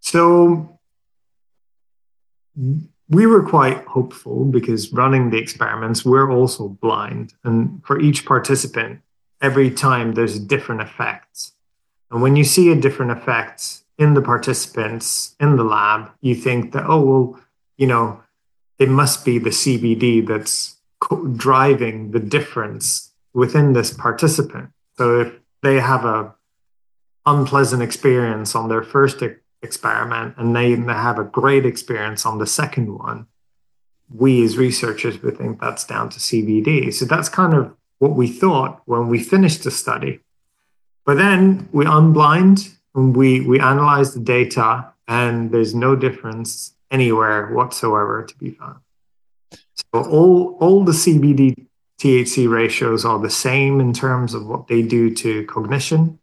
Speaker 2: So we were quite hopeful because running the experiments, we're also blind. And for each participant, every time there's a different effect. And when you see a different effect in the participants in the lab, you think that, oh, well, you know, it must be the CBD that's driving the difference within this participant. So if they have a unpleasant experience on their first e- experiment and they have a great experience on the second one, we as researchers would think that's down to CBD. So that's kind of what we thought when we finished the study. But then we unblind we we analyze the data and there's no difference anywhere whatsoever to be found. So all all the CBD THC ratios are the same in terms of what they do to cognition,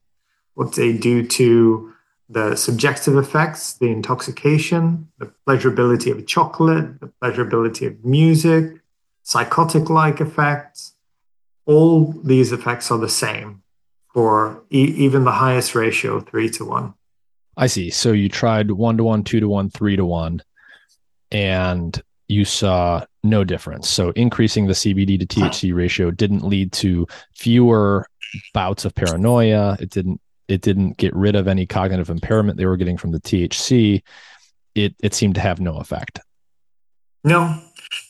Speaker 2: what they do to the subjective effects, the intoxication, the pleasurability of chocolate, the pleasurability of music, psychotic like effects. All these effects are the same for e- even the highest ratio, three to one.
Speaker 1: I see. So you tried one to one, two to one, three to one, and you saw no difference. So increasing the CBD to THC ratio didn't lead to fewer bouts of paranoia. It didn't it didn't get rid of any cognitive impairment they were getting from the THC. It it seemed to have no effect.
Speaker 2: No.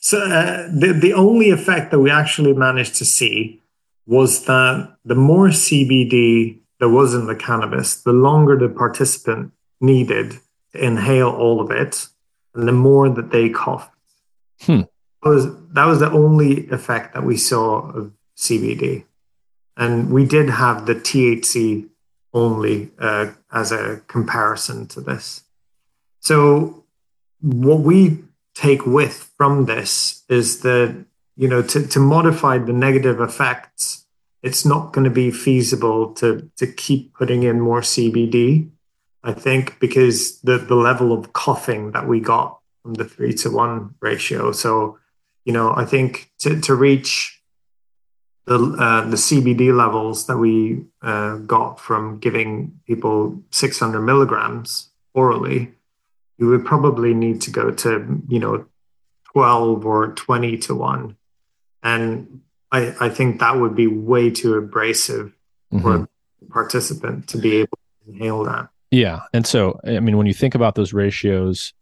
Speaker 2: So uh, the the only effect that we actually managed to see was that the more CBD there was in the cannabis, the longer the participant needed to inhale all of it, and the more that they coughed.
Speaker 1: Hmm.
Speaker 2: That was that was the only effect that we saw of CBD, and we did have the THC only uh, as a comparison to this. So, what we take with from this is that you know to, to modify the negative effects, it's not going to be feasible to to keep putting in more CBD. I think because the the level of coughing that we got from the three to one ratio. So, you know, I think to, to reach the uh, the CBD levels that we uh, got from giving people 600 milligrams orally, you would probably need to go to you know 12 or 20 to one, and I I think that would be way too abrasive mm-hmm. for a participant to be able to inhale that.
Speaker 1: Yeah, and so I mean, when you think about those ratios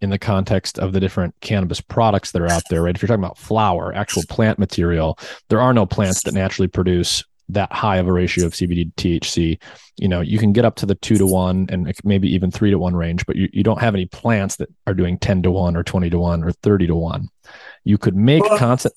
Speaker 1: in the context of the different cannabis products that are out there, right? If you're talking about flower, actual plant material, there are no plants that naturally produce that high of a ratio of CBD to THC. You know, you can get up to the two to one and maybe even three to one range, but you, you don't have any plants that are doing 10 to one or 20 to one or 30 to one. You could make well, constant.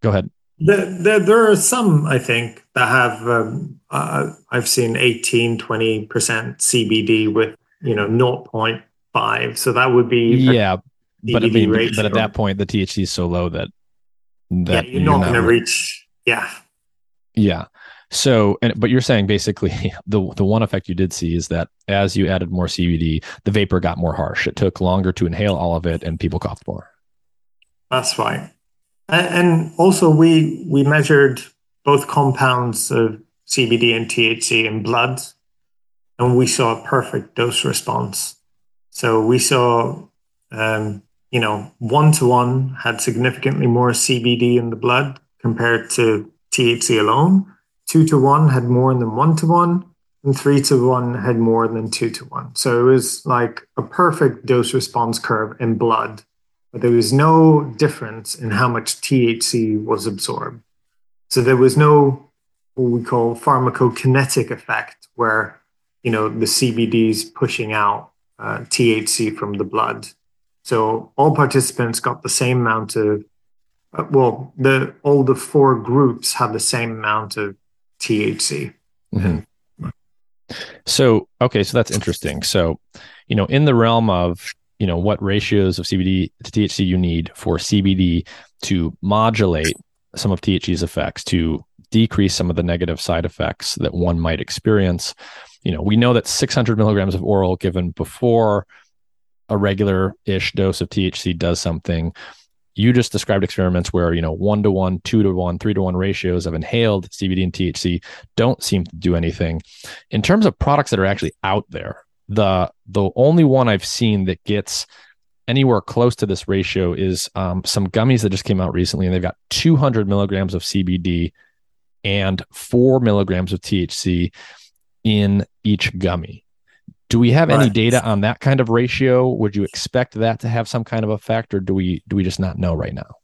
Speaker 1: Go ahead.
Speaker 2: The, the, there are some, I think, that have, um, uh, I've seen 18, 20% CBD with, you know, 0.5. So that would be
Speaker 1: yeah. But I mean, but at that point, the THC is so low that
Speaker 2: that yeah, you're, you're not, not going to reach. Yeah.
Speaker 1: Yeah. So, and but you're saying basically [laughs] the the one effect you did see is that as you added more CBD, the vapor got more harsh. It took longer to inhale all of it, and people coughed more.
Speaker 2: That's right. And also, we we measured both compounds of CBD and THC in blood, and we saw a perfect dose response. So we saw, um, you know, one to one had significantly more CBD in the blood compared to THC alone. Two to one had more than one to one, and three to one had more than two to one. So it was like a perfect dose response curve in blood, but there was no difference in how much THC was absorbed. So there was no what we call pharmacokinetic effect where you know the CBD is pushing out uh, THC from the blood. So all participants got the same amount of, uh, well, the all the four groups had the same amount of THC.
Speaker 1: Mm-hmm. So okay, so that's interesting. So, you know, in the realm of you know what ratios of CBD to THC you need for CBD to modulate some of THC's effects to decrease some of the negative side effects that one might experience you know, we know that 600 milligrams of oral given before a regular ish dose of THC does something. You just described experiments where, you know, one to one, two to one, three to one ratios of inhaled CBD and THC don't seem to do anything. In terms of products that are actually out there, the the only one I've seen that gets anywhere close to this ratio is um, some gummies that just came out recently, and they've got 200 milligrams of CBD and four milligrams of THC in each gummy. Do we have right. any data on that kind of ratio? Would you expect that to have some kind of effect, or do we do we just not know right now?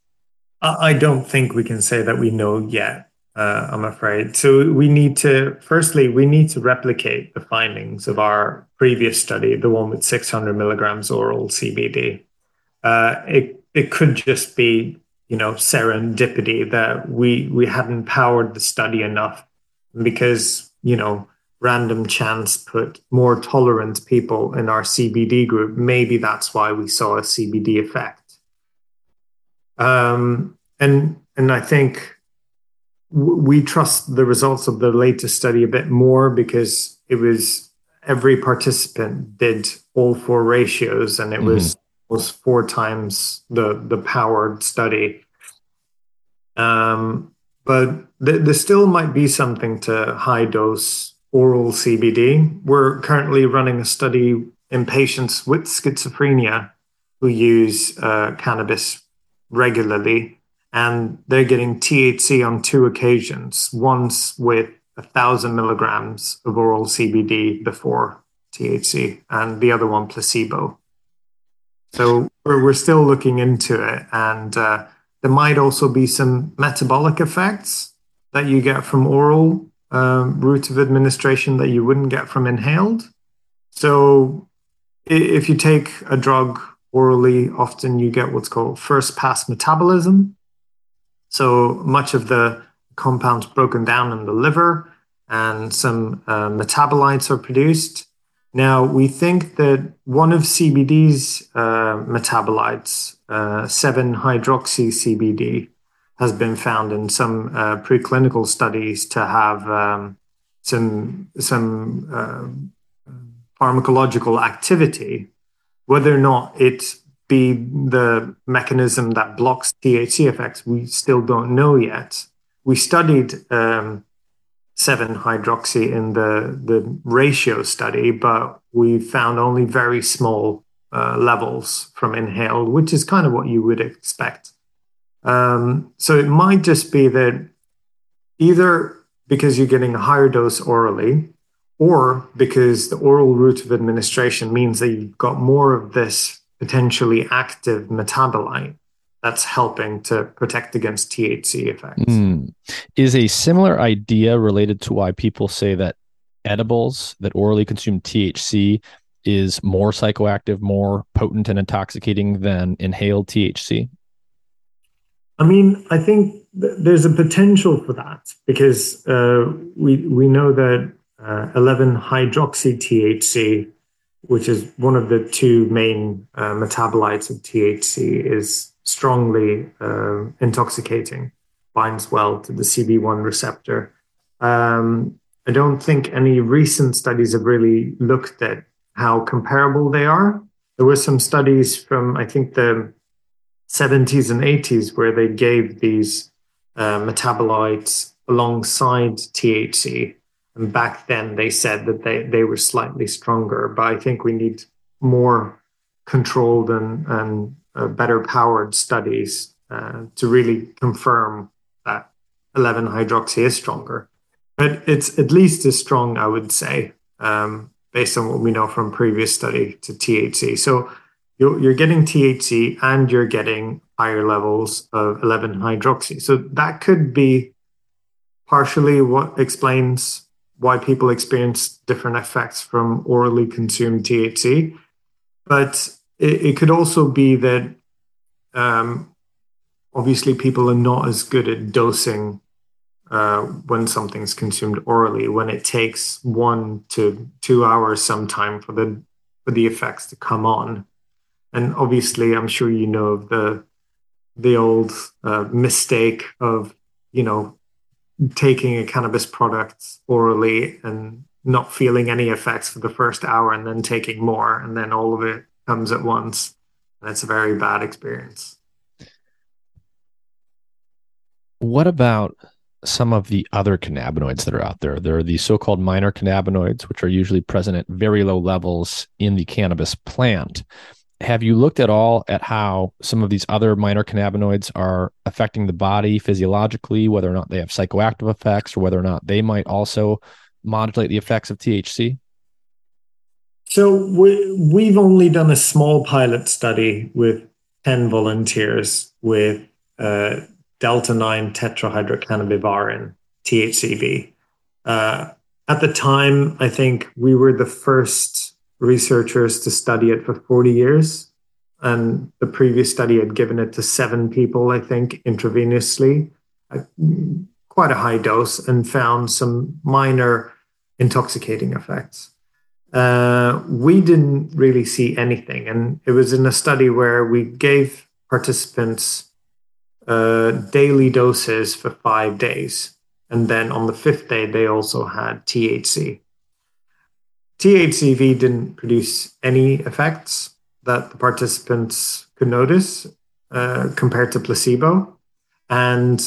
Speaker 2: I don't think we can say that we know yet. Uh, I'm afraid. So we need to, firstly, we need to replicate the findings of our previous study, the one with 600 milligrams oral CBD. Uh, it it could just be, you know, serendipity that we we hadn't powered the study enough because you know random chance put more tolerant people in our CBD group, maybe that's why we saw a CBD effect. Um, and and I think we trust the results of the latest study a bit more because it was every participant did all four ratios, and it mm-hmm. was was four times the the powered study. Um, but th- there still might be something to high dose oral CBD. We're currently running a study in patients with schizophrenia who use uh, cannabis regularly, and they're getting THC on two occasions. Once with a thousand milligrams of oral CBD before THC, and the other one placebo. So we're, we're still looking into it, and uh, there might also be some metabolic effects that you get from oral um, route of administration that you wouldn't get from inhaled. So if you take a drug orally, often you get what's called first pass metabolism. So much of the compounds broken down in the liver and some uh, metabolites are produced. Now, we think that one of CBD's uh, metabolites, uh, 7 hydroxy CBD, has been found in some uh, preclinical studies to have um, some, some uh, pharmacological activity. Whether or not it be the mechanism that blocks THC effects, we still don't know yet. We studied um, 7 hydroxy in the, the ratio study, but we found only very small uh, levels from inhaled, which is kind of what you would expect. Um, so it might just be that either because you're getting a higher dose orally, or because the oral route of administration means that you've got more of this potentially active metabolite that's helping to protect against THC effects. Mm.
Speaker 1: Is a similar idea related to why people say that edibles that orally consume THC is more psychoactive, more potent and intoxicating than inhaled THC?
Speaker 2: I mean, I think th- there's a potential for that because uh, we we know that uh, 11 hydroxy THC, which is one of the two main uh, metabolites of THC, is strongly uh, intoxicating, binds well to the CB1 receptor. Um, I don't think any recent studies have really looked at how comparable they are. There were some studies from, I think, the 70s and 80s where they gave these uh, metabolites alongside THC. And back then they said that they, they were slightly stronger, but I think we need more controlled and, and uh, better powered studies uh, to really confirm that 11 hydroxy is stronger. But it's at least as strong, I would say, um, based on what we know from previous study to THC. So you're, you're getting THC and you're getting higher levels of 11 hydroxy. So that could be partially what explains why people experience different effects from orally consumed THC. But it, it could also be that um, obviously people are not as good at dosing uh, when something's consumed orally. When it takes one to two hours sometime for the for the effects to come on, and obviously, I'm sure you know of the the old uh, mistake of you know taking a cannabis product orally and not feeling any effects for the first hour and then taking more and then all of it comes at once. And it's a very bad experience.
Speaker 1: What about some of the other cannabinoids that are out there? There are the so called minor cannabinoids, which are usually present at very low levels in the cannabis plant. Have you looked at all at how some of these other minor cannabinoids are affecting the body physiologically, whether or not they have psychoactive effects or whether or not they might also modulate the effects of THC?
Speaker 2: So we, we've only done a small pilot study with 10 volunteers with uh, delta 9 tetrahydrocannabivarin, THCV. Uh, at the time, I think we were the first researchers to study it for 40 years. And the previous study had given it to seven people, I think, intravenously, quite a high dose, and found some minor intoxicating effects. Uh, we didn't really see anything. And it was in a study where we gave participants uh, daily doses for five days. And then on the fifth day, they also had THC. THCV didn't produce any effects that the participants could notice uh, compared to placebo. And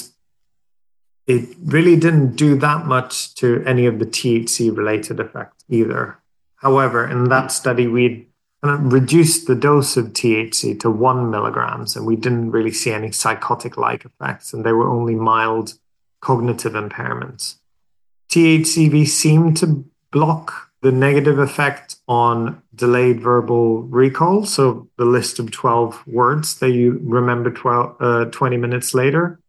Speaker 2: it really didn't do that much to any of the THC related effects either. However, in that study, we reduced the dose of THC to one milligrams, and we didn't really see any psychotic like effects, and they were only mild cognitive impairments. THCV seemed to block the negative effect on delayed verbal recall. So the list of 12 words that you remember 12, uh, 20 minutes later.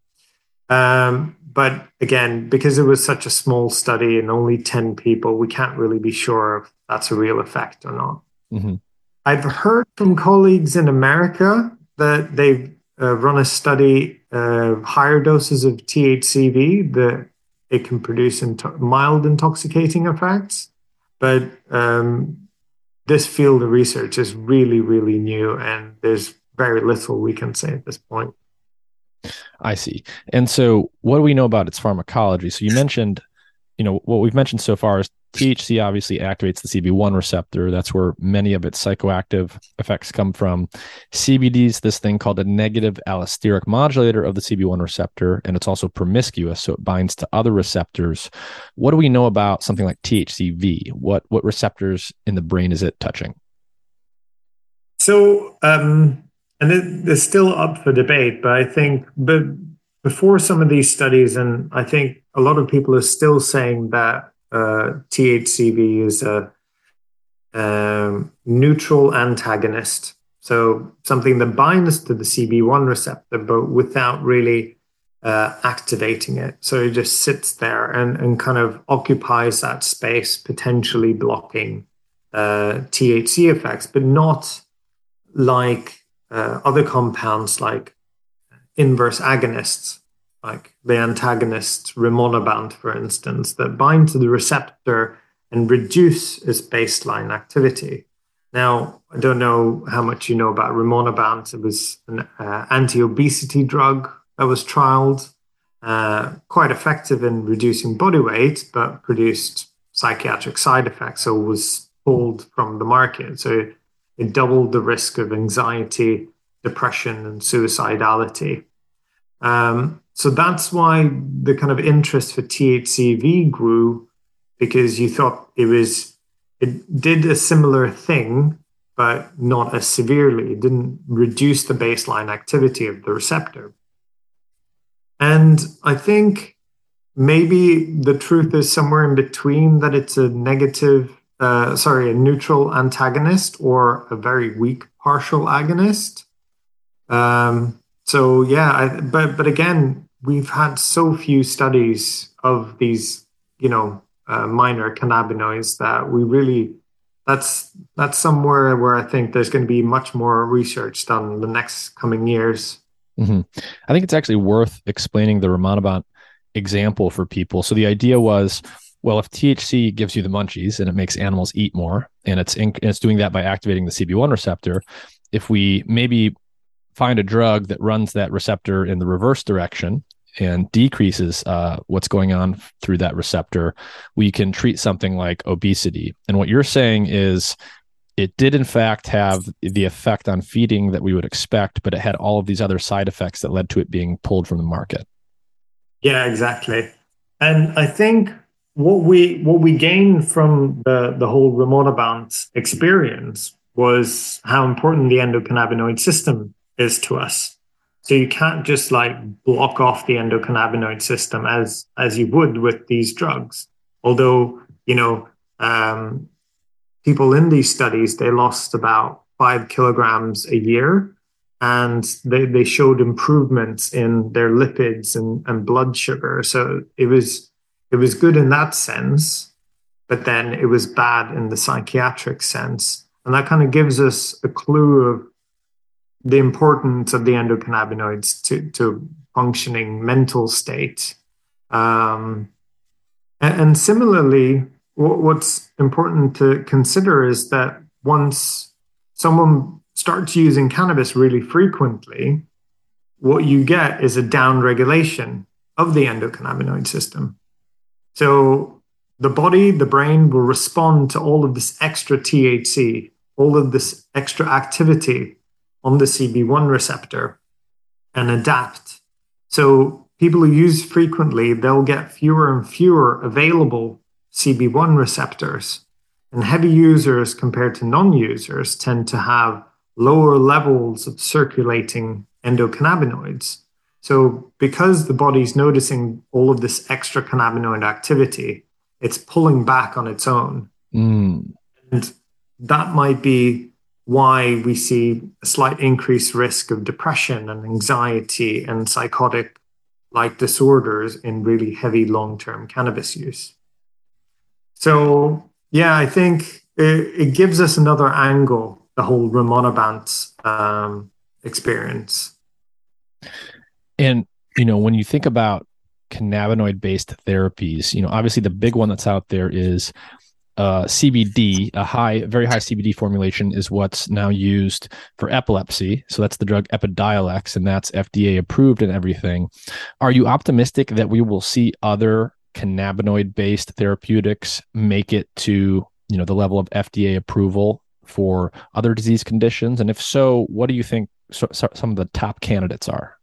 Speaker 2: Um, but again, because it was such a small study and only 10 people, we can't really be sure if that's a real effect or not. Mm-hmm. I've heard from colleagues in America that they've uh, run a study uh, higher doses of THCV that it can produce into- mild intoxicating effects. But um, this field of research is really, really new, and there's very little we can say at this point.
Speaker 1: I see. And so, what do we know about its pharmacology? So, you mentioned, you know, what we've mentioned so far is THC obviously activates the CB1 receptor. That's where many of its psychoactive effects come from. CBD is this thing called a negative allosteric modulator of the CB1 receptor, and it's also promiscuous, so it binds to other receptors. What do we know about something like THCV? What what receptors in the brain is it touching?
Speaker 2: So, um, and it, it's still up for debate, but I think but before some of these studies, and I think a lot of people are still saying that uh, THCV is a um, neutral antagonist. So something that binds to the CB1 receptor, but without really uh, activating it. So it just sits there and, and kind of occupies that space, potentially blocking uh, THC effects, but not like uh, other compounds like inverse agonists like the antagonist rimonabant, for instance, that bind to the receptor and reduce its baseline activity. Now, I don't know how much you know about rimonabant. It was an uh, anti-obesity drug that was trialed, uh, quite effective in reducing body weight, but produced psychiatric side effects, so was pulled from the market. So it doubled the risk of anxiety, depression, and suicidality. Um, so that's why the kind of interest for THCV grew because you thought it was it did a similar thing but not as severely. It didn't reduce the baseline activity of the receptor. And i think maybe the truth is somewhere in between that it's a negative uh, sorry a neutral antagonist or a very weak partial agonist. Um, so yeah I, but but again we've had so few studies of these, you know, uh, minor cannabinoids that we really that's that's somewhere where I think there's going to be much more research done in the next coming years.
Speaker 1: Mm-hmm. I think it's actually worth explaining the Rimonabant example for people. So the idea was, well, if THC gives you the munchies and it makes animals eat more, and it's and it's doing that by activating the CB1 receptor, if we maybe find a drug that runs that receptor in the reverse direction and decreases uh, what's going on through that receptor, we can treat something like obesity. And what you're saying is it did, in fact, have the effect on feeding that we would expect, but it had all of these other side effects that led to it being pulled from the market.
Speaker 2: Yeah, exactly. And I think what we what we gained from the the whole rimonabant experience was how important the endocannabinoid system is to us. So you can't just like block off the endocannabinoid system as as you would with these drugs. Although you know um, people in these studies they lost about five kilograms a year, and they they showed improvements in their lipids and, and blood sugar. So it was it was good in that sense, but then it was bad in the psychiatric sense, and that kind of gives us a clue of the importance of the endocannabinoids to, to functioning mental state. Um, and, and, similarly, w- what's important to consider is that once someone starts using cannabis really frequently, what you get is a downregulation of the endocannabinoid system. So the body, the brain will respond to all of this extra THC, all of this extra activity on the CB1 receptor and adapt. So people who use frequently, they'll get fewer and fewer available CB1 receptors. And heavy users compared to non users tend to have lower levels of circulating endocannabinoids. So, because the body's noticing all of this extra cannabinoid activity, it's pulling back on its own.
Speaker 1: Mm.
Speaker 2: And that might be why we see a slight increased risk of depression and anxiety and psychotic like disorders in really heavy long term cannabis use. So, yeah, I think it, it gives us another angle, the whole Rimonabant um, experience.
Speaker 1: And, you know, when you think about cannabinoid based therapies, you know, obviously the big one that's out there is uh, CBD, a high, very high CBD formulation is what's now used for epilepsy. So that's the drug Epidiolex, and that's FDA approved and everything. Are you optimistic that we will see other cannabinoid based therapeutics make it to you know the level of FDA approval for other disease conditions? And if so, what do you think so, so some of the top candidates are?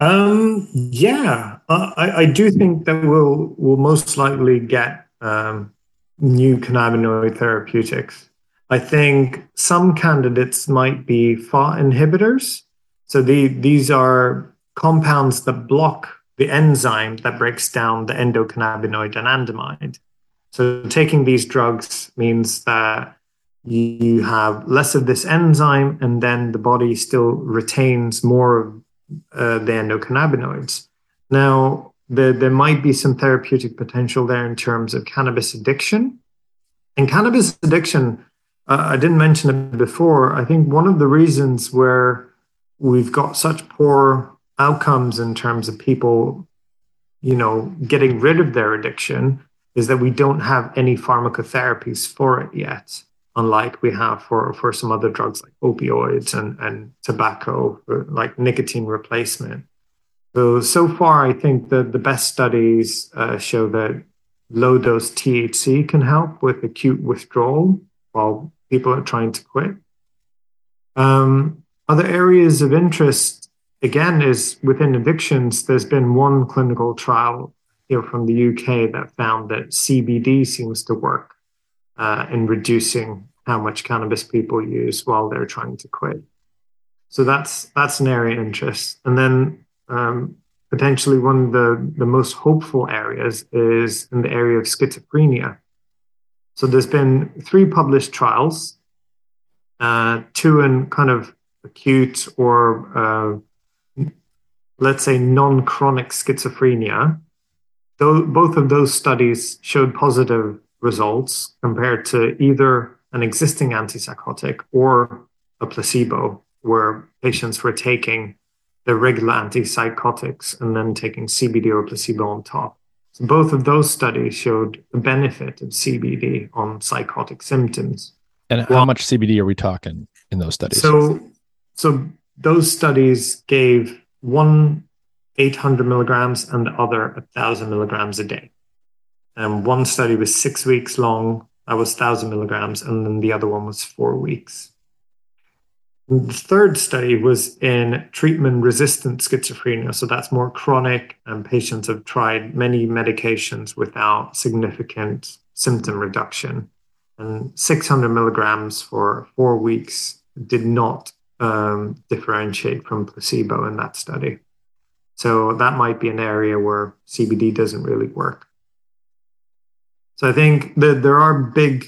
Speaker 2: Um, yeah, I, I do think that we'll we'll most likely get um, new cannabinoid therapeutics. I think some candidates might be FAAH inhibitors. So the, these are compounds that block the enzyme that breaks down the endocannabinoid anandamide. So taking these drugs means that you have less of this enzyme, and then the body still retains more of uh, the endocannabinoids. Now, there, there might be some therapeutic potential there in terms of cannabis addiction. And cannabis addiction, uh, I didn't mention it before. I think one of the reasons where we've got such poor outcomes in terms of people, you know, getting rid of their addiction is that we don't have any pharmacotherapies for it yet, unlike we have for, for some other drugs like opioids and, and tobacco, like nicotine replacement. So, so far, I think that the best studies uh, show that low dose THC can help with acute withdrawal while people are trying to quit. Um, other areas of interest, again, is within addictions. There's been one clinical trial here from the UK that found that CBD seems to work uh, in reducing how much cannabis people use while they're trying to quit. So that's that's an area of interest. And then um, potentially one of the, the most hopeful areas is in the area of schizophrenia. So there's been three published trials, uh, two in kind of acute or uh, let's say non-chronic schizophrenia. Though both of those studies showed positive results compared to either an existing antipsychotic or a placebo, where patients were taking the regular antipsychotics and then taking CBD or placebo on top. So both of those studies showed the benefit of CBD on psychotic symptoms.
Speaker 1: And how well, much CBD are we talking in those studies?
Speaker 2: So, so those studies gave one 800 milligrams and the other 1,000 milligrams a day. And one study was six weeks long, that was 1,000 milligrams, and then the other one was four weeks. The third study was in treatment resistant schizophrenia. So that's more chronic, and patients have tried many medications without significant symptom reduction. And 600 milligrams for four weeks did not um, differentiate from placebo in that study. So that might be an area where CBD doesn't really work. So I think that there are big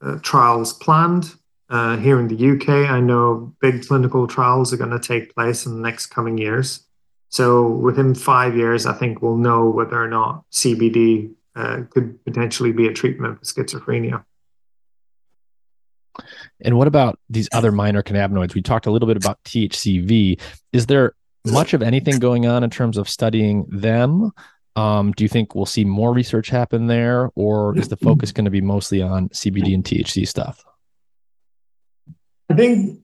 Speaker 2: uh, trials planned uh, here in the UK, I know big clinical trials are going to take place in the next coming years. So within five years, I think we'll know whether or not CBD uh, could potentially be a treatment for schizophrenia.
Speaker 1: And what about these other minor cannabinoids? We talked a little bit about THCV. Is there much of anything going on in terms of studying them? Um, do you think we'll see more research happen there, or is the focus going to be mostly on CBD and THC stuff?
Speaker 2: I think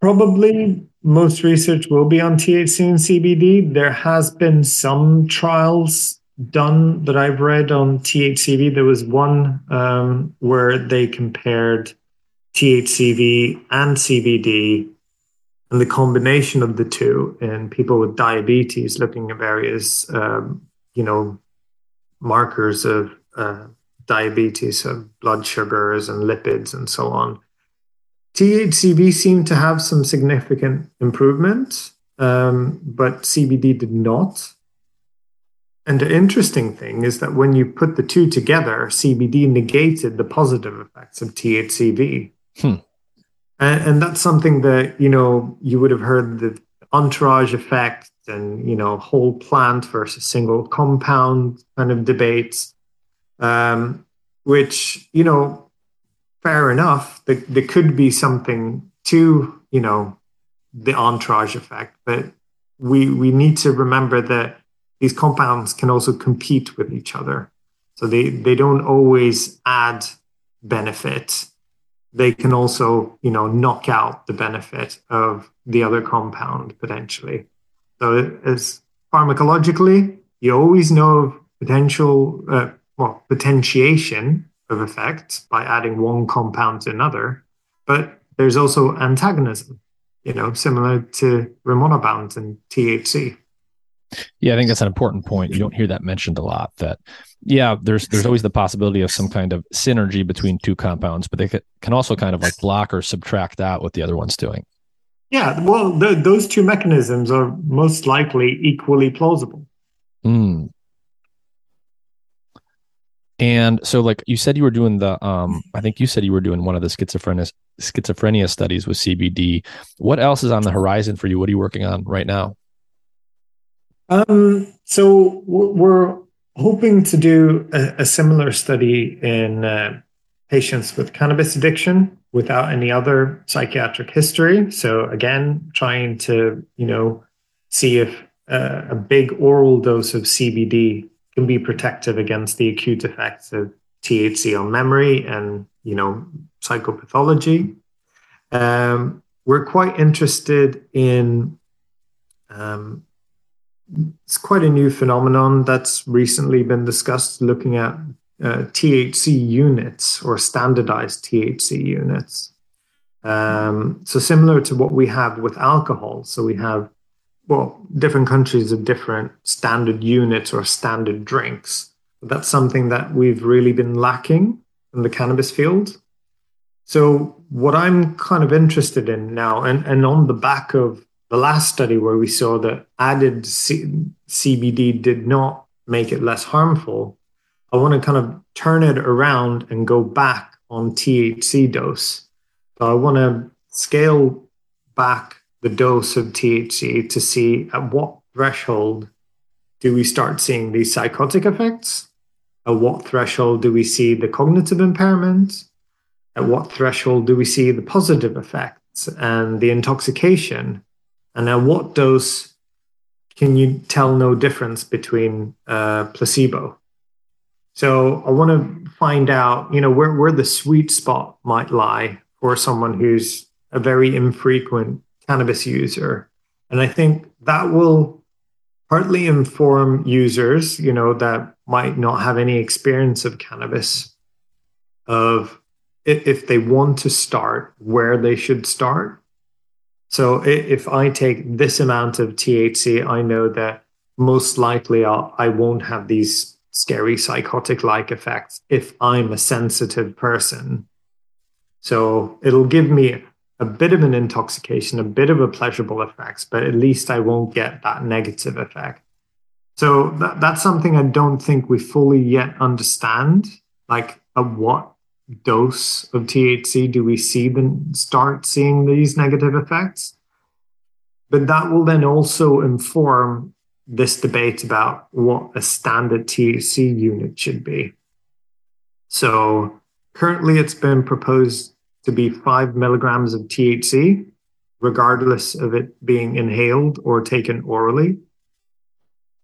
Speaker 2: probably most research will be on THC and CBD. There has been some trials done that I've read on THCV, there was one um, where they compared THCV and CBD and the combination of the two in people with diabetes, looking at various, um, you know, markers of uh, diabetes, of blood sugars and lipids and so on. THCV seemed to have some significant improvement, um, but CBD did not. And the interesting thing is that when you put the two together, CBD negated the positive effects of THCV. Hmm. And, and that's something that, you know, you would have heard the entourage effect and, you know, whole plant versus single compound kind of debates, um, which, you know, fair enough. There, there could be something to, you know, the entourage effect, but we we need to remember that these compounds can also compete with each other. So they, they don't always add benefit. They can also, you know, knock out the benefit of the other compound potentially. So as pharmacologically, you always know of potential, uh, well, potentiation of effect by adding one compound to another, but there's also antagonism, you know, similar to rimonabant and THC.
Speaker 1: Yeah, I think that's an important point. You don't hear that mentioned a lot. That yeah, there's there's always the possibility of some kind of synergy between two compounds, but they can also kind of like block or subtract out what the other one's doing.
Speaker 2: Yeah, well, the, those two mechanisms are most likely equally plausible.
Speaker 1: Mm. And so, like you said, you were doing the, um, I think you said you were doing one of the schizophrenia schizophrenia studies with CBD. What else is on the horizon for you? What are you working on right now?
Speaker 2: Um, so we're hoping to do a, a similar study in uh, patients with cannabis addiction without any other psychiatric history. So again, trying to you know see if uh, a big oral dose of CBD can be protective against the acute effects of THC on memory and you know psychopathology. Um, we're quite interested in um, it's quite a new phenomenon that's recently been discussed looking at uh, THC units or standardized THC units. Um, so similar to what we have with alcohol. So we have, well, different countries have different standard units or standard drinks. That's something that we've really been lacking in the cannabis field. So what I'm kind of interested in now, and, and on the back of the last study where we saw that added C- CBD did not make it less harmful, I want to kind of turn it around and go back on THC dose. So I want to scale back the dose of THC to see at what threshold do we start seeing these psychotic effects? At what threshold do we see the cognitive impairment? At what threshold do we see the positive effects and the intoxication? And at what dose can you tell no difference between uh, placebo? So I want to find out, you know, where, where the sweet spot might lie for someone who's a very infrequent cannabis user. And I think that will partly inform users, you know, that might not have any experience of cannabis, of if they want to start, where they should start so if I take this amount of THC, I know that most likely I'll, I won't have these scary psychotic like effects if I'm a sensitive person. So it'll give me a bit of an intoxication, a bit of a pleasurable effects, but at least I won't get that negative effect. So that, that's something I don't think we fully yet understand, like at what dose of THC do we see them start seeing these negative effects? But that will then also inform this debate about what a standard THC unit should be. So currently it's been proposed to be five milligrams of THC, regardless of it being inhaled or taken orally.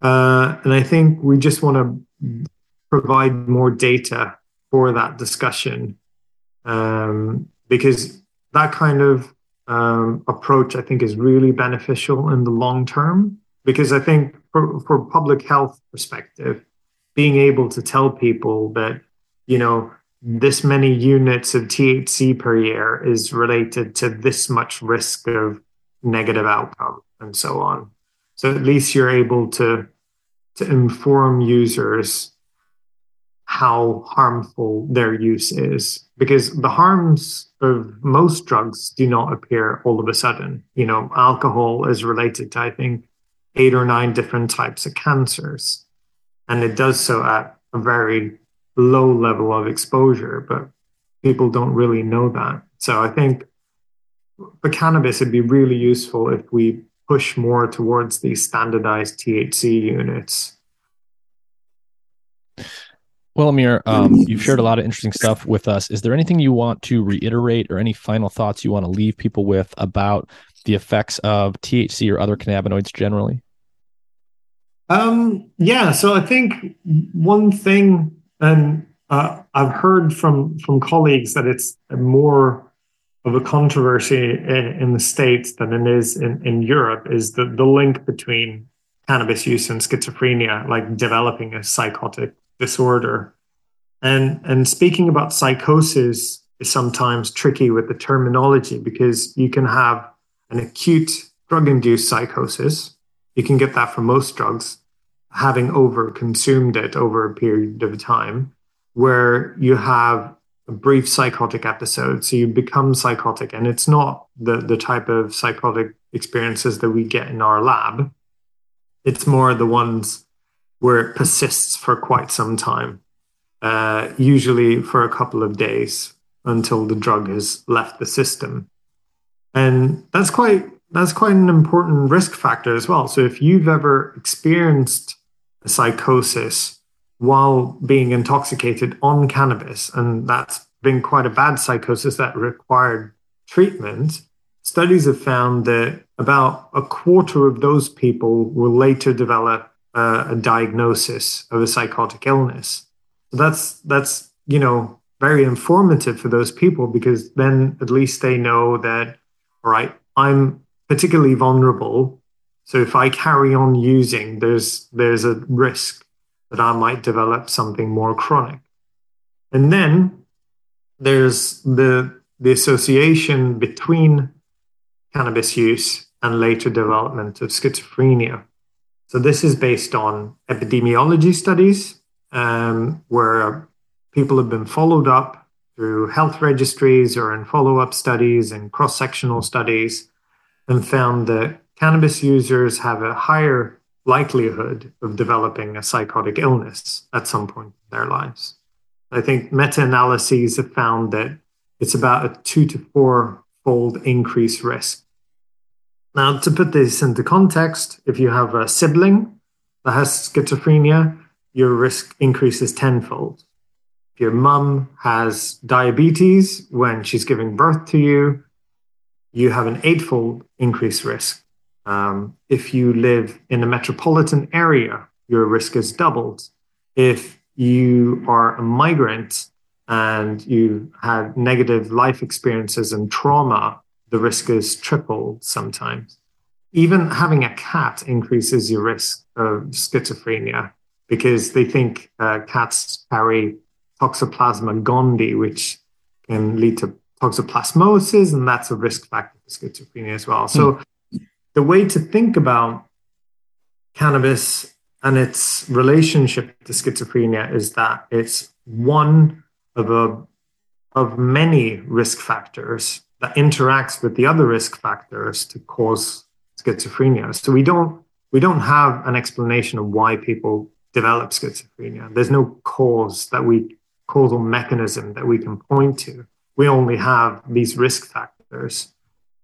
Speaker 2: Uh, and I think we just want to provide more data for that discussion um, because that kind of um, approach I think is really beneficial in the long term because I think for, for public health perspective being able to tell people that, you know, this many units of THC per year is related to this much risk of negative outcome and so on. So at least you're able to to inform users how harmful their use is because the harms of most drugs do not appear all of a sudden. You know, alcohol is related to I think eight or nine different types of cancers and it does so at a very low level of exposure, but people don't really know that. So I think for cannabis, it'd be really useful if we push more towards these standardized THC units.
Speaker 1: Well, Amir, um, you've shared a lot of interesting stuff with us. Is there anything you want to reiterate or any final thoughts you want to leave people with about the effects of THC or other cannabinoids generally?
Speaker 2: Um, yeah, so I think one thing, and uh, I've heard from from colleagues that it's more of a controversy in, in the states than it is in, in Europe, is the the link between cannabis use and schizophrenia, like developing a psychotic disorder. And and speaking about psychosis is sometimes tricky with the terminology because you can have an acute drug-induced psychosis. You can get that from most drugs, having over consumed it over a period of time, where you have a brief psychotic episode. So you become psychotic, and it's not the, the type of psychotic experiences that we get in our lab. It's more the ones where it persists for quite some time, uh, usually for a couple of days until the drug has left the system. And that's quite that's quite an important risk factor as well. So if you've ever experienced psychosis while being intoxicated on cannabis, and that's been quite a bad psychosis that required treatment, studies have found that about a quarter of those people will later develop uh, a diagnosis of a psychotic illness. So that's that's you know very informative for those people because then at least they know that all right, I'm particularly vulnerable so if I carry on using, there's there's a risk that I might develop something more chronic. And then there's the the association between cannabis use and later development of schizophrenia. So this is based on epidemiology studies um, where people have been followed up through health registries or in follow-up studies and cross-sectional studies and found that cannabis users have a higher likelihood of developing a psychotic illness at some point in their lives. I think meta analyses have found that it's about a two to four fold increased risk. Now, to put this into context, if you have a sibling that has schizophrenia, your risk increases tenfold. If your mum has diabetes when she's giving birth to you, you have an eightfold increased risk. Um, if you live in a metropolitan area, your risk is doubled. If you are a migrant and you had negative life experiences and trauma, the risk is tripled sometimes. Even having a cat increases your risk of schizophrenia because they think uh, cats carry Toxoplasma gondii, which can lead to toxoplasmosis, and that's a risk factor for schizophrenia as well. So hmm the way to think about cannabis and its relationship to schizophrenia is that it's one of a of many risk factors that interacts with the other risk factors to cause schizophrenia. So we don't we don't have an explanation of why people develop schizophrenia. There's no cause that we causal mechanism that we can point to. We only have these risk factors.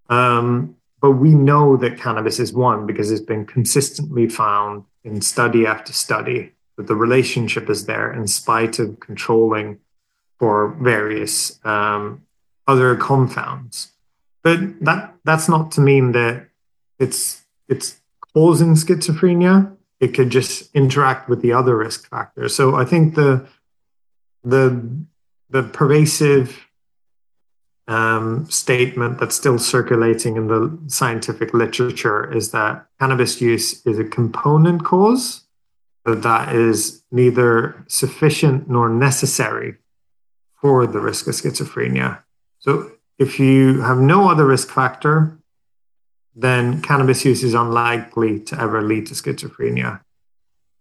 Speaker 2: Um, but we know that cannabis is one because it's been consistently found in study after study that the relationship is there in spite of controlling for various um, other compounds. But that that's not to mean that it's it's causing schizophrenia. It could just interact with the other risk factors. So I think the the the pervasive um, statement that's still circulating in the scientific literature is that cannabis use is a component cause but that is neither sufficient nor necessary for the risk of schizophrenia. So if you have no other risk factor, then cannabis use is unlikely to ever lead to schizophrenia.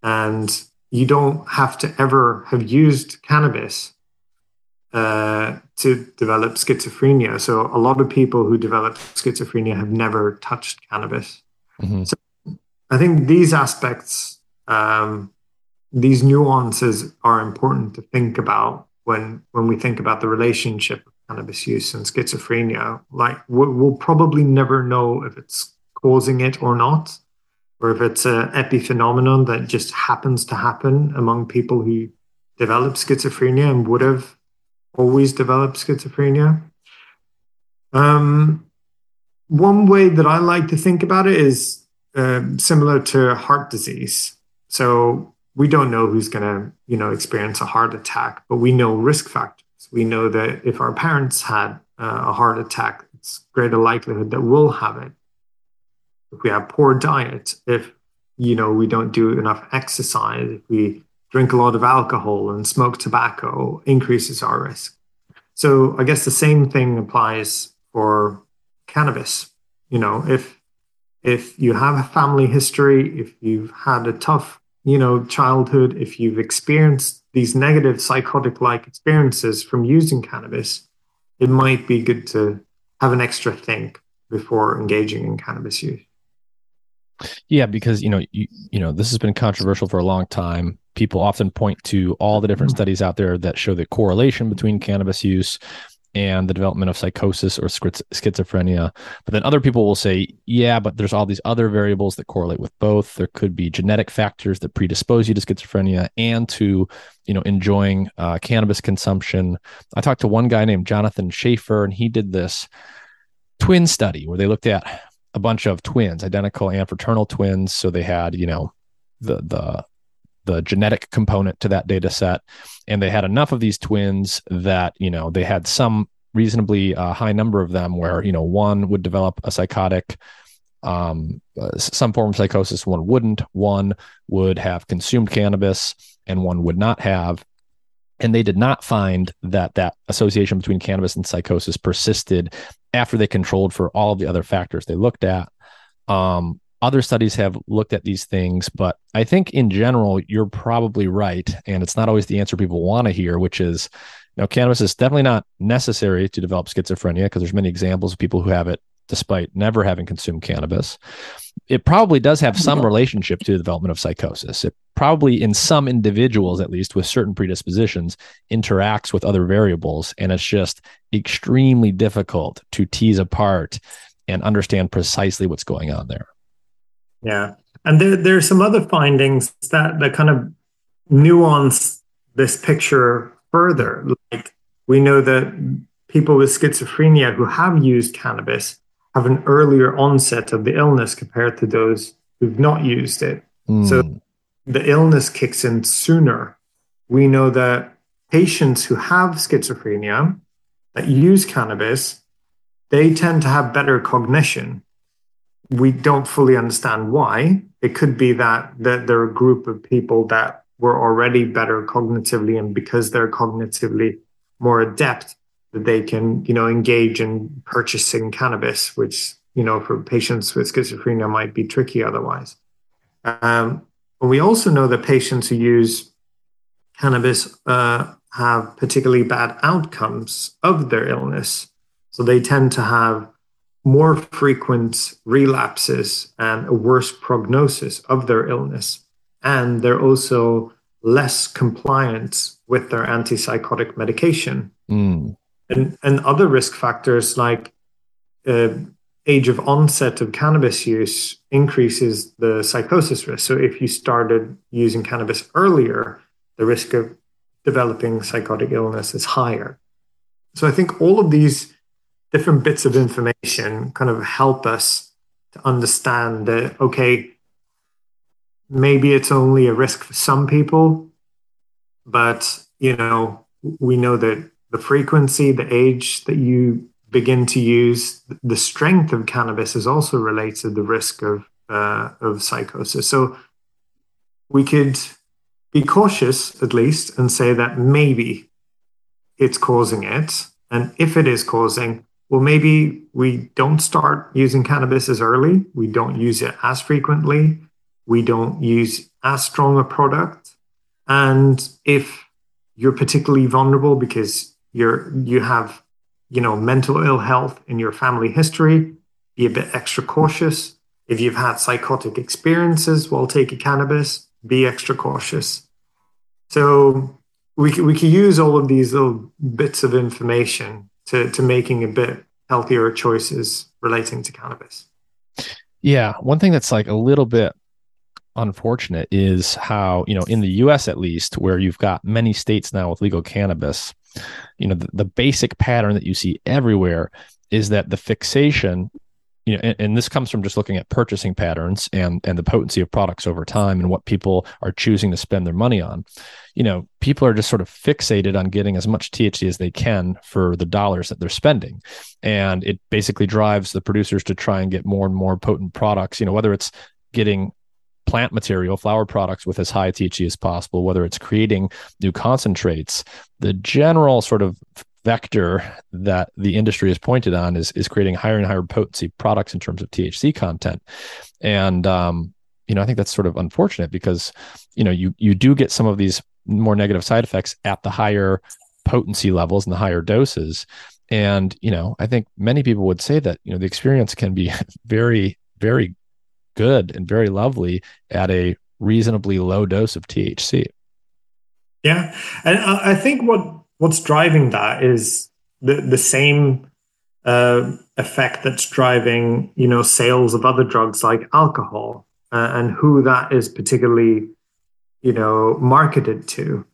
Speaker 2: And you don't have to ever have used cannabis uh, to develop schizophrenia. So a lot of people who develop schizophrenia have never touched cannabis. Mm-hmm. So I think these aspects, um, these nuances are important to think about when when we think about the relationship of cannabis use and schizophrenia. Like we'll probably never know if it's causing it or not, or if it's an epiphenomenon that just happens to happen among people who develop schizophrenia and would have always develop schizophrenia. Um, one way that I like to think about it is uh, similar to heart disease. So we don't know who's going to, you know, experience a heart attack, but we know risk factors. We know that if our parents had uh, a heart attack, it's greater likelihood that we'll have it. If we have poor diet, if you know we don't do enough exercise, if we drink a lot of alcohol and smoke tobacco increases our risk. So I guess the same thing applies for cannabis. You know, if if you have a family history, if you've had a tough, you know, childhood, if you've experienced these negative psychotic like experiences from using cannabis, it might be good to have an extra think before engaging in cannabis use.
Speaker 1: Yeah, because you know, you, you know, this has been controversial for a long time people often point to all the different mm-hmm. studies out there that show the correlation between cannabis use and the development of psychosis or schizophrenia. But then other people will say, yeah, but there's all these other variables that correlate with both. There could be genetic factors that predispose you to schizophrenia and to, you know, enjoying uh, cannabis consumption. I talked to one guy named Jonathan Schaefer, and he did this twin study where they looked at a bunch of twins, identical and fraternal twins. So they had, you know, the the the genetic component to that data set. And they had enough of these twins that you know they had some reasonably uh, high number of them where you know one would develop a psychotic um, uh, some form of psychosis one wouldn't. One would have consumed cannabis and one would not have and they did not find that that association between cannabis and psychosis persisted after they controlled for all of the other factors they looked at um, other studies have looked at these things, but I think in general, you're probably right. And it's not always the answer people want to hear, which is, you know, cannabis is definitely not necessary to develop schizophrenia because there's many examples of people who have it despite never having consumed cannabis. It probably does have some [laughs] relationship to the development of psychosis. It probably, in some individuals at least with certain predispositions, interacts with other variables. And it's just extremely difficult to tease apart and understand precisely what's going on there.
Speaker 2: Yeah. And there, there are some other findings that, that kind of nuance this picture further. Like we know that people with schizophrenia who have used cannabis have an earlier onset of the illness compared to those who've not used it. Mm. So the illness kicks in sooner. We know that patients who have schizophrenia that use cannabis, they tend to have better cognition we don't fully understand why. It could be that that there are a group of people that were already better cognitively, and because they're cognitively more adept, that they can you know engage in purchasing cannabis, which you know for patients with schizophrenia might be tricky otherwise. Um, we also know that patients who use cannabis uh, have particularly bad outcomes of their illness. So they tend to have more frequent relapses and a worse prognosis of their illness. And they're also less compliant with their antipsychotic medication. Mm. And, and other risk factors like uh, age of onset of cannabis use increases the psychosis risk. So if you started using cannabis earlier, the risk of developing psychotic illness is higher. So I think all of these different bits of information kind of help us to understand that okay maybe it's only a risk for some people but you know we know that the frequency the age that you begin to use the strength of cannabis is also related to the risk of uh, of psychosis so we could be cautious at least and say that maybe it's causing it. And if it is causing, well, maybe we don't start using cannabis as early. We don't use it as frequently. We don't use as strong a product. And if you're particularly vulnerable because you're you have you know mental ill health in your family history, be a bit extra cautious. If you've had psychotic experiences while taking cannabis, be extra cautious. So we can, we can use all of these little bits of information to, to making a bit healthier choices relating to cannabis.
Speaker 1: Yeah. One thing that's like a little bit unfortunate is how, you know, in the US at least, where you've got many states now with legal cannabis, you know, the, the basic pattern that you see everywhere is that the fixation you know, and, and, this comes from just looking at purchasing patterns and and the potency of products over time and what people are choosing to spend their money on. You know, people are just sort of fixated on getting as much THC as they can for the dollars that they're spending, and it basically drives the producers to try and get more and more potent products. You know, whether it's getting plant material, flower products with as high THC as possible, whether it's creating new concentrates, the general sort of vector that the industry has pointed on is is creating higher and higher potency products in terms of THC content, and um, you know I think that's sort of unfortunate because you know you you do get some of these more negative side effects at the higher potency levels and the higher doses, and you know I think many people would say that you know the experience can be [laughs] very very good and very lovely at a reasonably low dose of THC.
Speaker 2: Yeah, and I think what what's driving that is the the same uh, effect that's driving you know sales of other drugs like alcohol uh, and who that is particularly you know marketed to.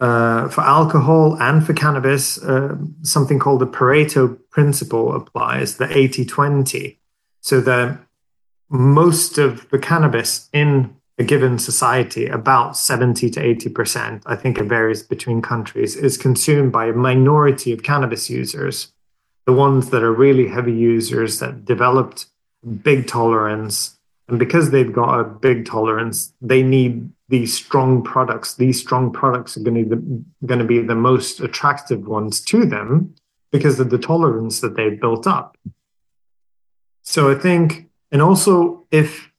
Speaker 2: Uh, for alcohol and for cannabis, uh, something called the Pareto principle applies, the 80 20. So that most of the cannabis in a given society, about 70 to 80%, I think it varies between countries, is consumed by a minority of cannabis users. The ones that are really heavy users that developed big tolerance. And because they've got a big tolerance, they need these strong products. These strong products are going to, be, going to be the most attractive ones to them because of the tolerance that they've built up. So I think, and also if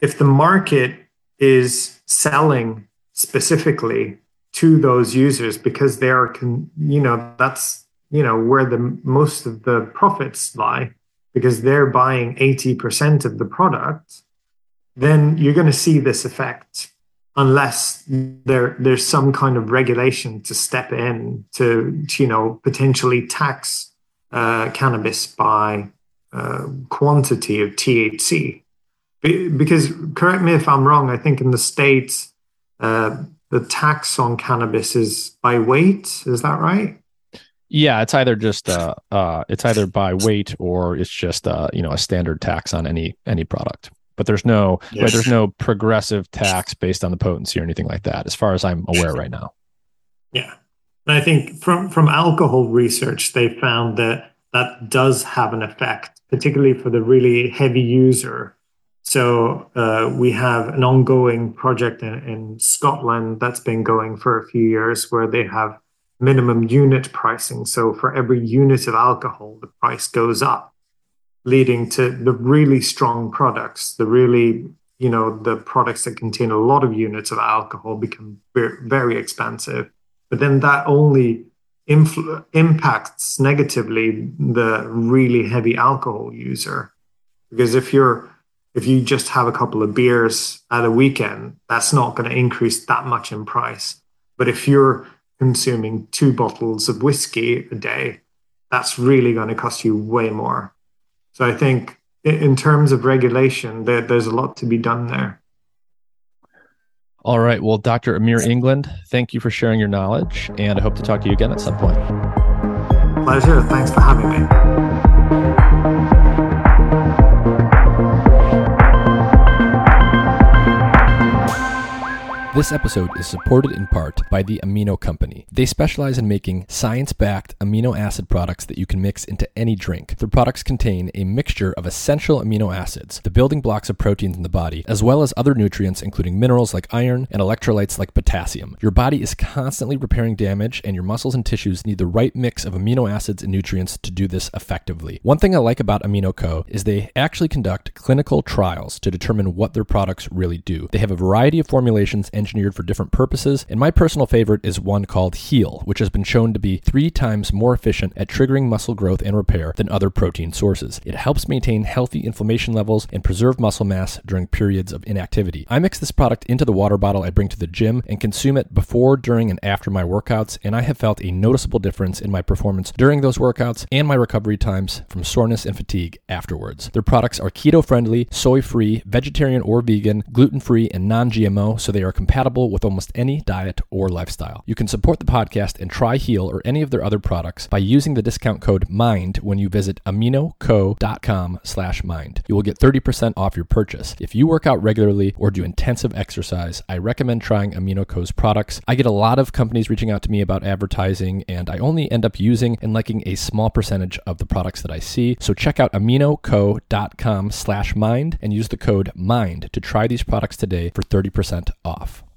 Speaker 2: if the market is selling specifically to those users because they are con- you know that's you know where the most of the profits lie because they're buying 80% of the product then you're going to see this effect unless there there's some kind of regulation to step in to, to you know potentially tax uh, cannabis by uh, quantity of THC because correct me if I'm wrong. I think in the states, uh, the tax on cannabis is by weight. Is that right?
Speaker 1: Yeah, it's either just uh, uh, it's either by weight or it's just uh, you know a standard tax on any any product. But there's no yes. right, there's no progressive tax based on the potency or anything like that, as far as I'm aware right now.
Speaker 2: Yeah, and I think from from alcohol research, they found that that does have an effect, particularly for the really heavy user so uh, we have an ongoing project in, in, Scotland that's been going for a few years where they have minimum unit pricing. So for every unit of alcohol, the price goes up, leading to the really strong products, the really, you know, the products that contain a lot of units of alcohol become very expensive. But then that only impacts negatively the really heavy alcohol user. Because if you're if you just have a couple of beers at a weekend, that's not going to increase that much in price. But if you're consuming two bottles of whiskey a day, that's really going to cost you way more. So I think in terms of regulation, there, there's a lot to be done there.
Speaker 1: All right. Well, Dr. Amir Englund, thank you for sharing your knowledge, and I hope to talk to you again at some point.
Speaker 2: Pleasure. Thanks for having me.
Speaker 1: This episode is supported in part by the Amino Company. They specialize in making science backed amino acid products that you can mix into any drink. Their products contain a mixture of essential amino acids, the building blocks of proteins in the body, as well as other nutrients, including minerals like iron and electrolytes like potassium. Your body is constantly repairing damage, and your muscles and tissues need the right mix of amino acids and nutrients to do this effectively. One thing I like about Amino Co. is they actually conduct clinical trials to determine what their products really do. They have a variety of formulations engineered for different purposes, and my personal favorite is one called Heal, which has been shown to be three times more efficient at triggering muscle growth and repair than other protein sources. It helps maintain healthy inflammation levels and preserve muscle mass during periods of inactivity. I mix this product into the water bottle I bring to the gym and consume it before, during, and after my workouts, and I have felt a noticeable difference in my performance during those workouts and my recovery times from soreness and fatigue afterwards. Their products are keto friendly, soy free, vegetarian or vegan, gluten free, and non GMO, so they are compatible with almost any diet or lifestyle. You can support the podcast and try Heal or any of their other products by using the discount code MIND when you visit aminoco.com slash mind. You will get 30% off your purchase. If you work out regularly or do intensive exercise, I recommend trying AminoCo's products. I get a lot of companies reaching out to me about advertising, and I only end up using and liking a small percentage of the products that I see. So check out aminoco.com slash mind and use the code MIND to try these products today for 30% off.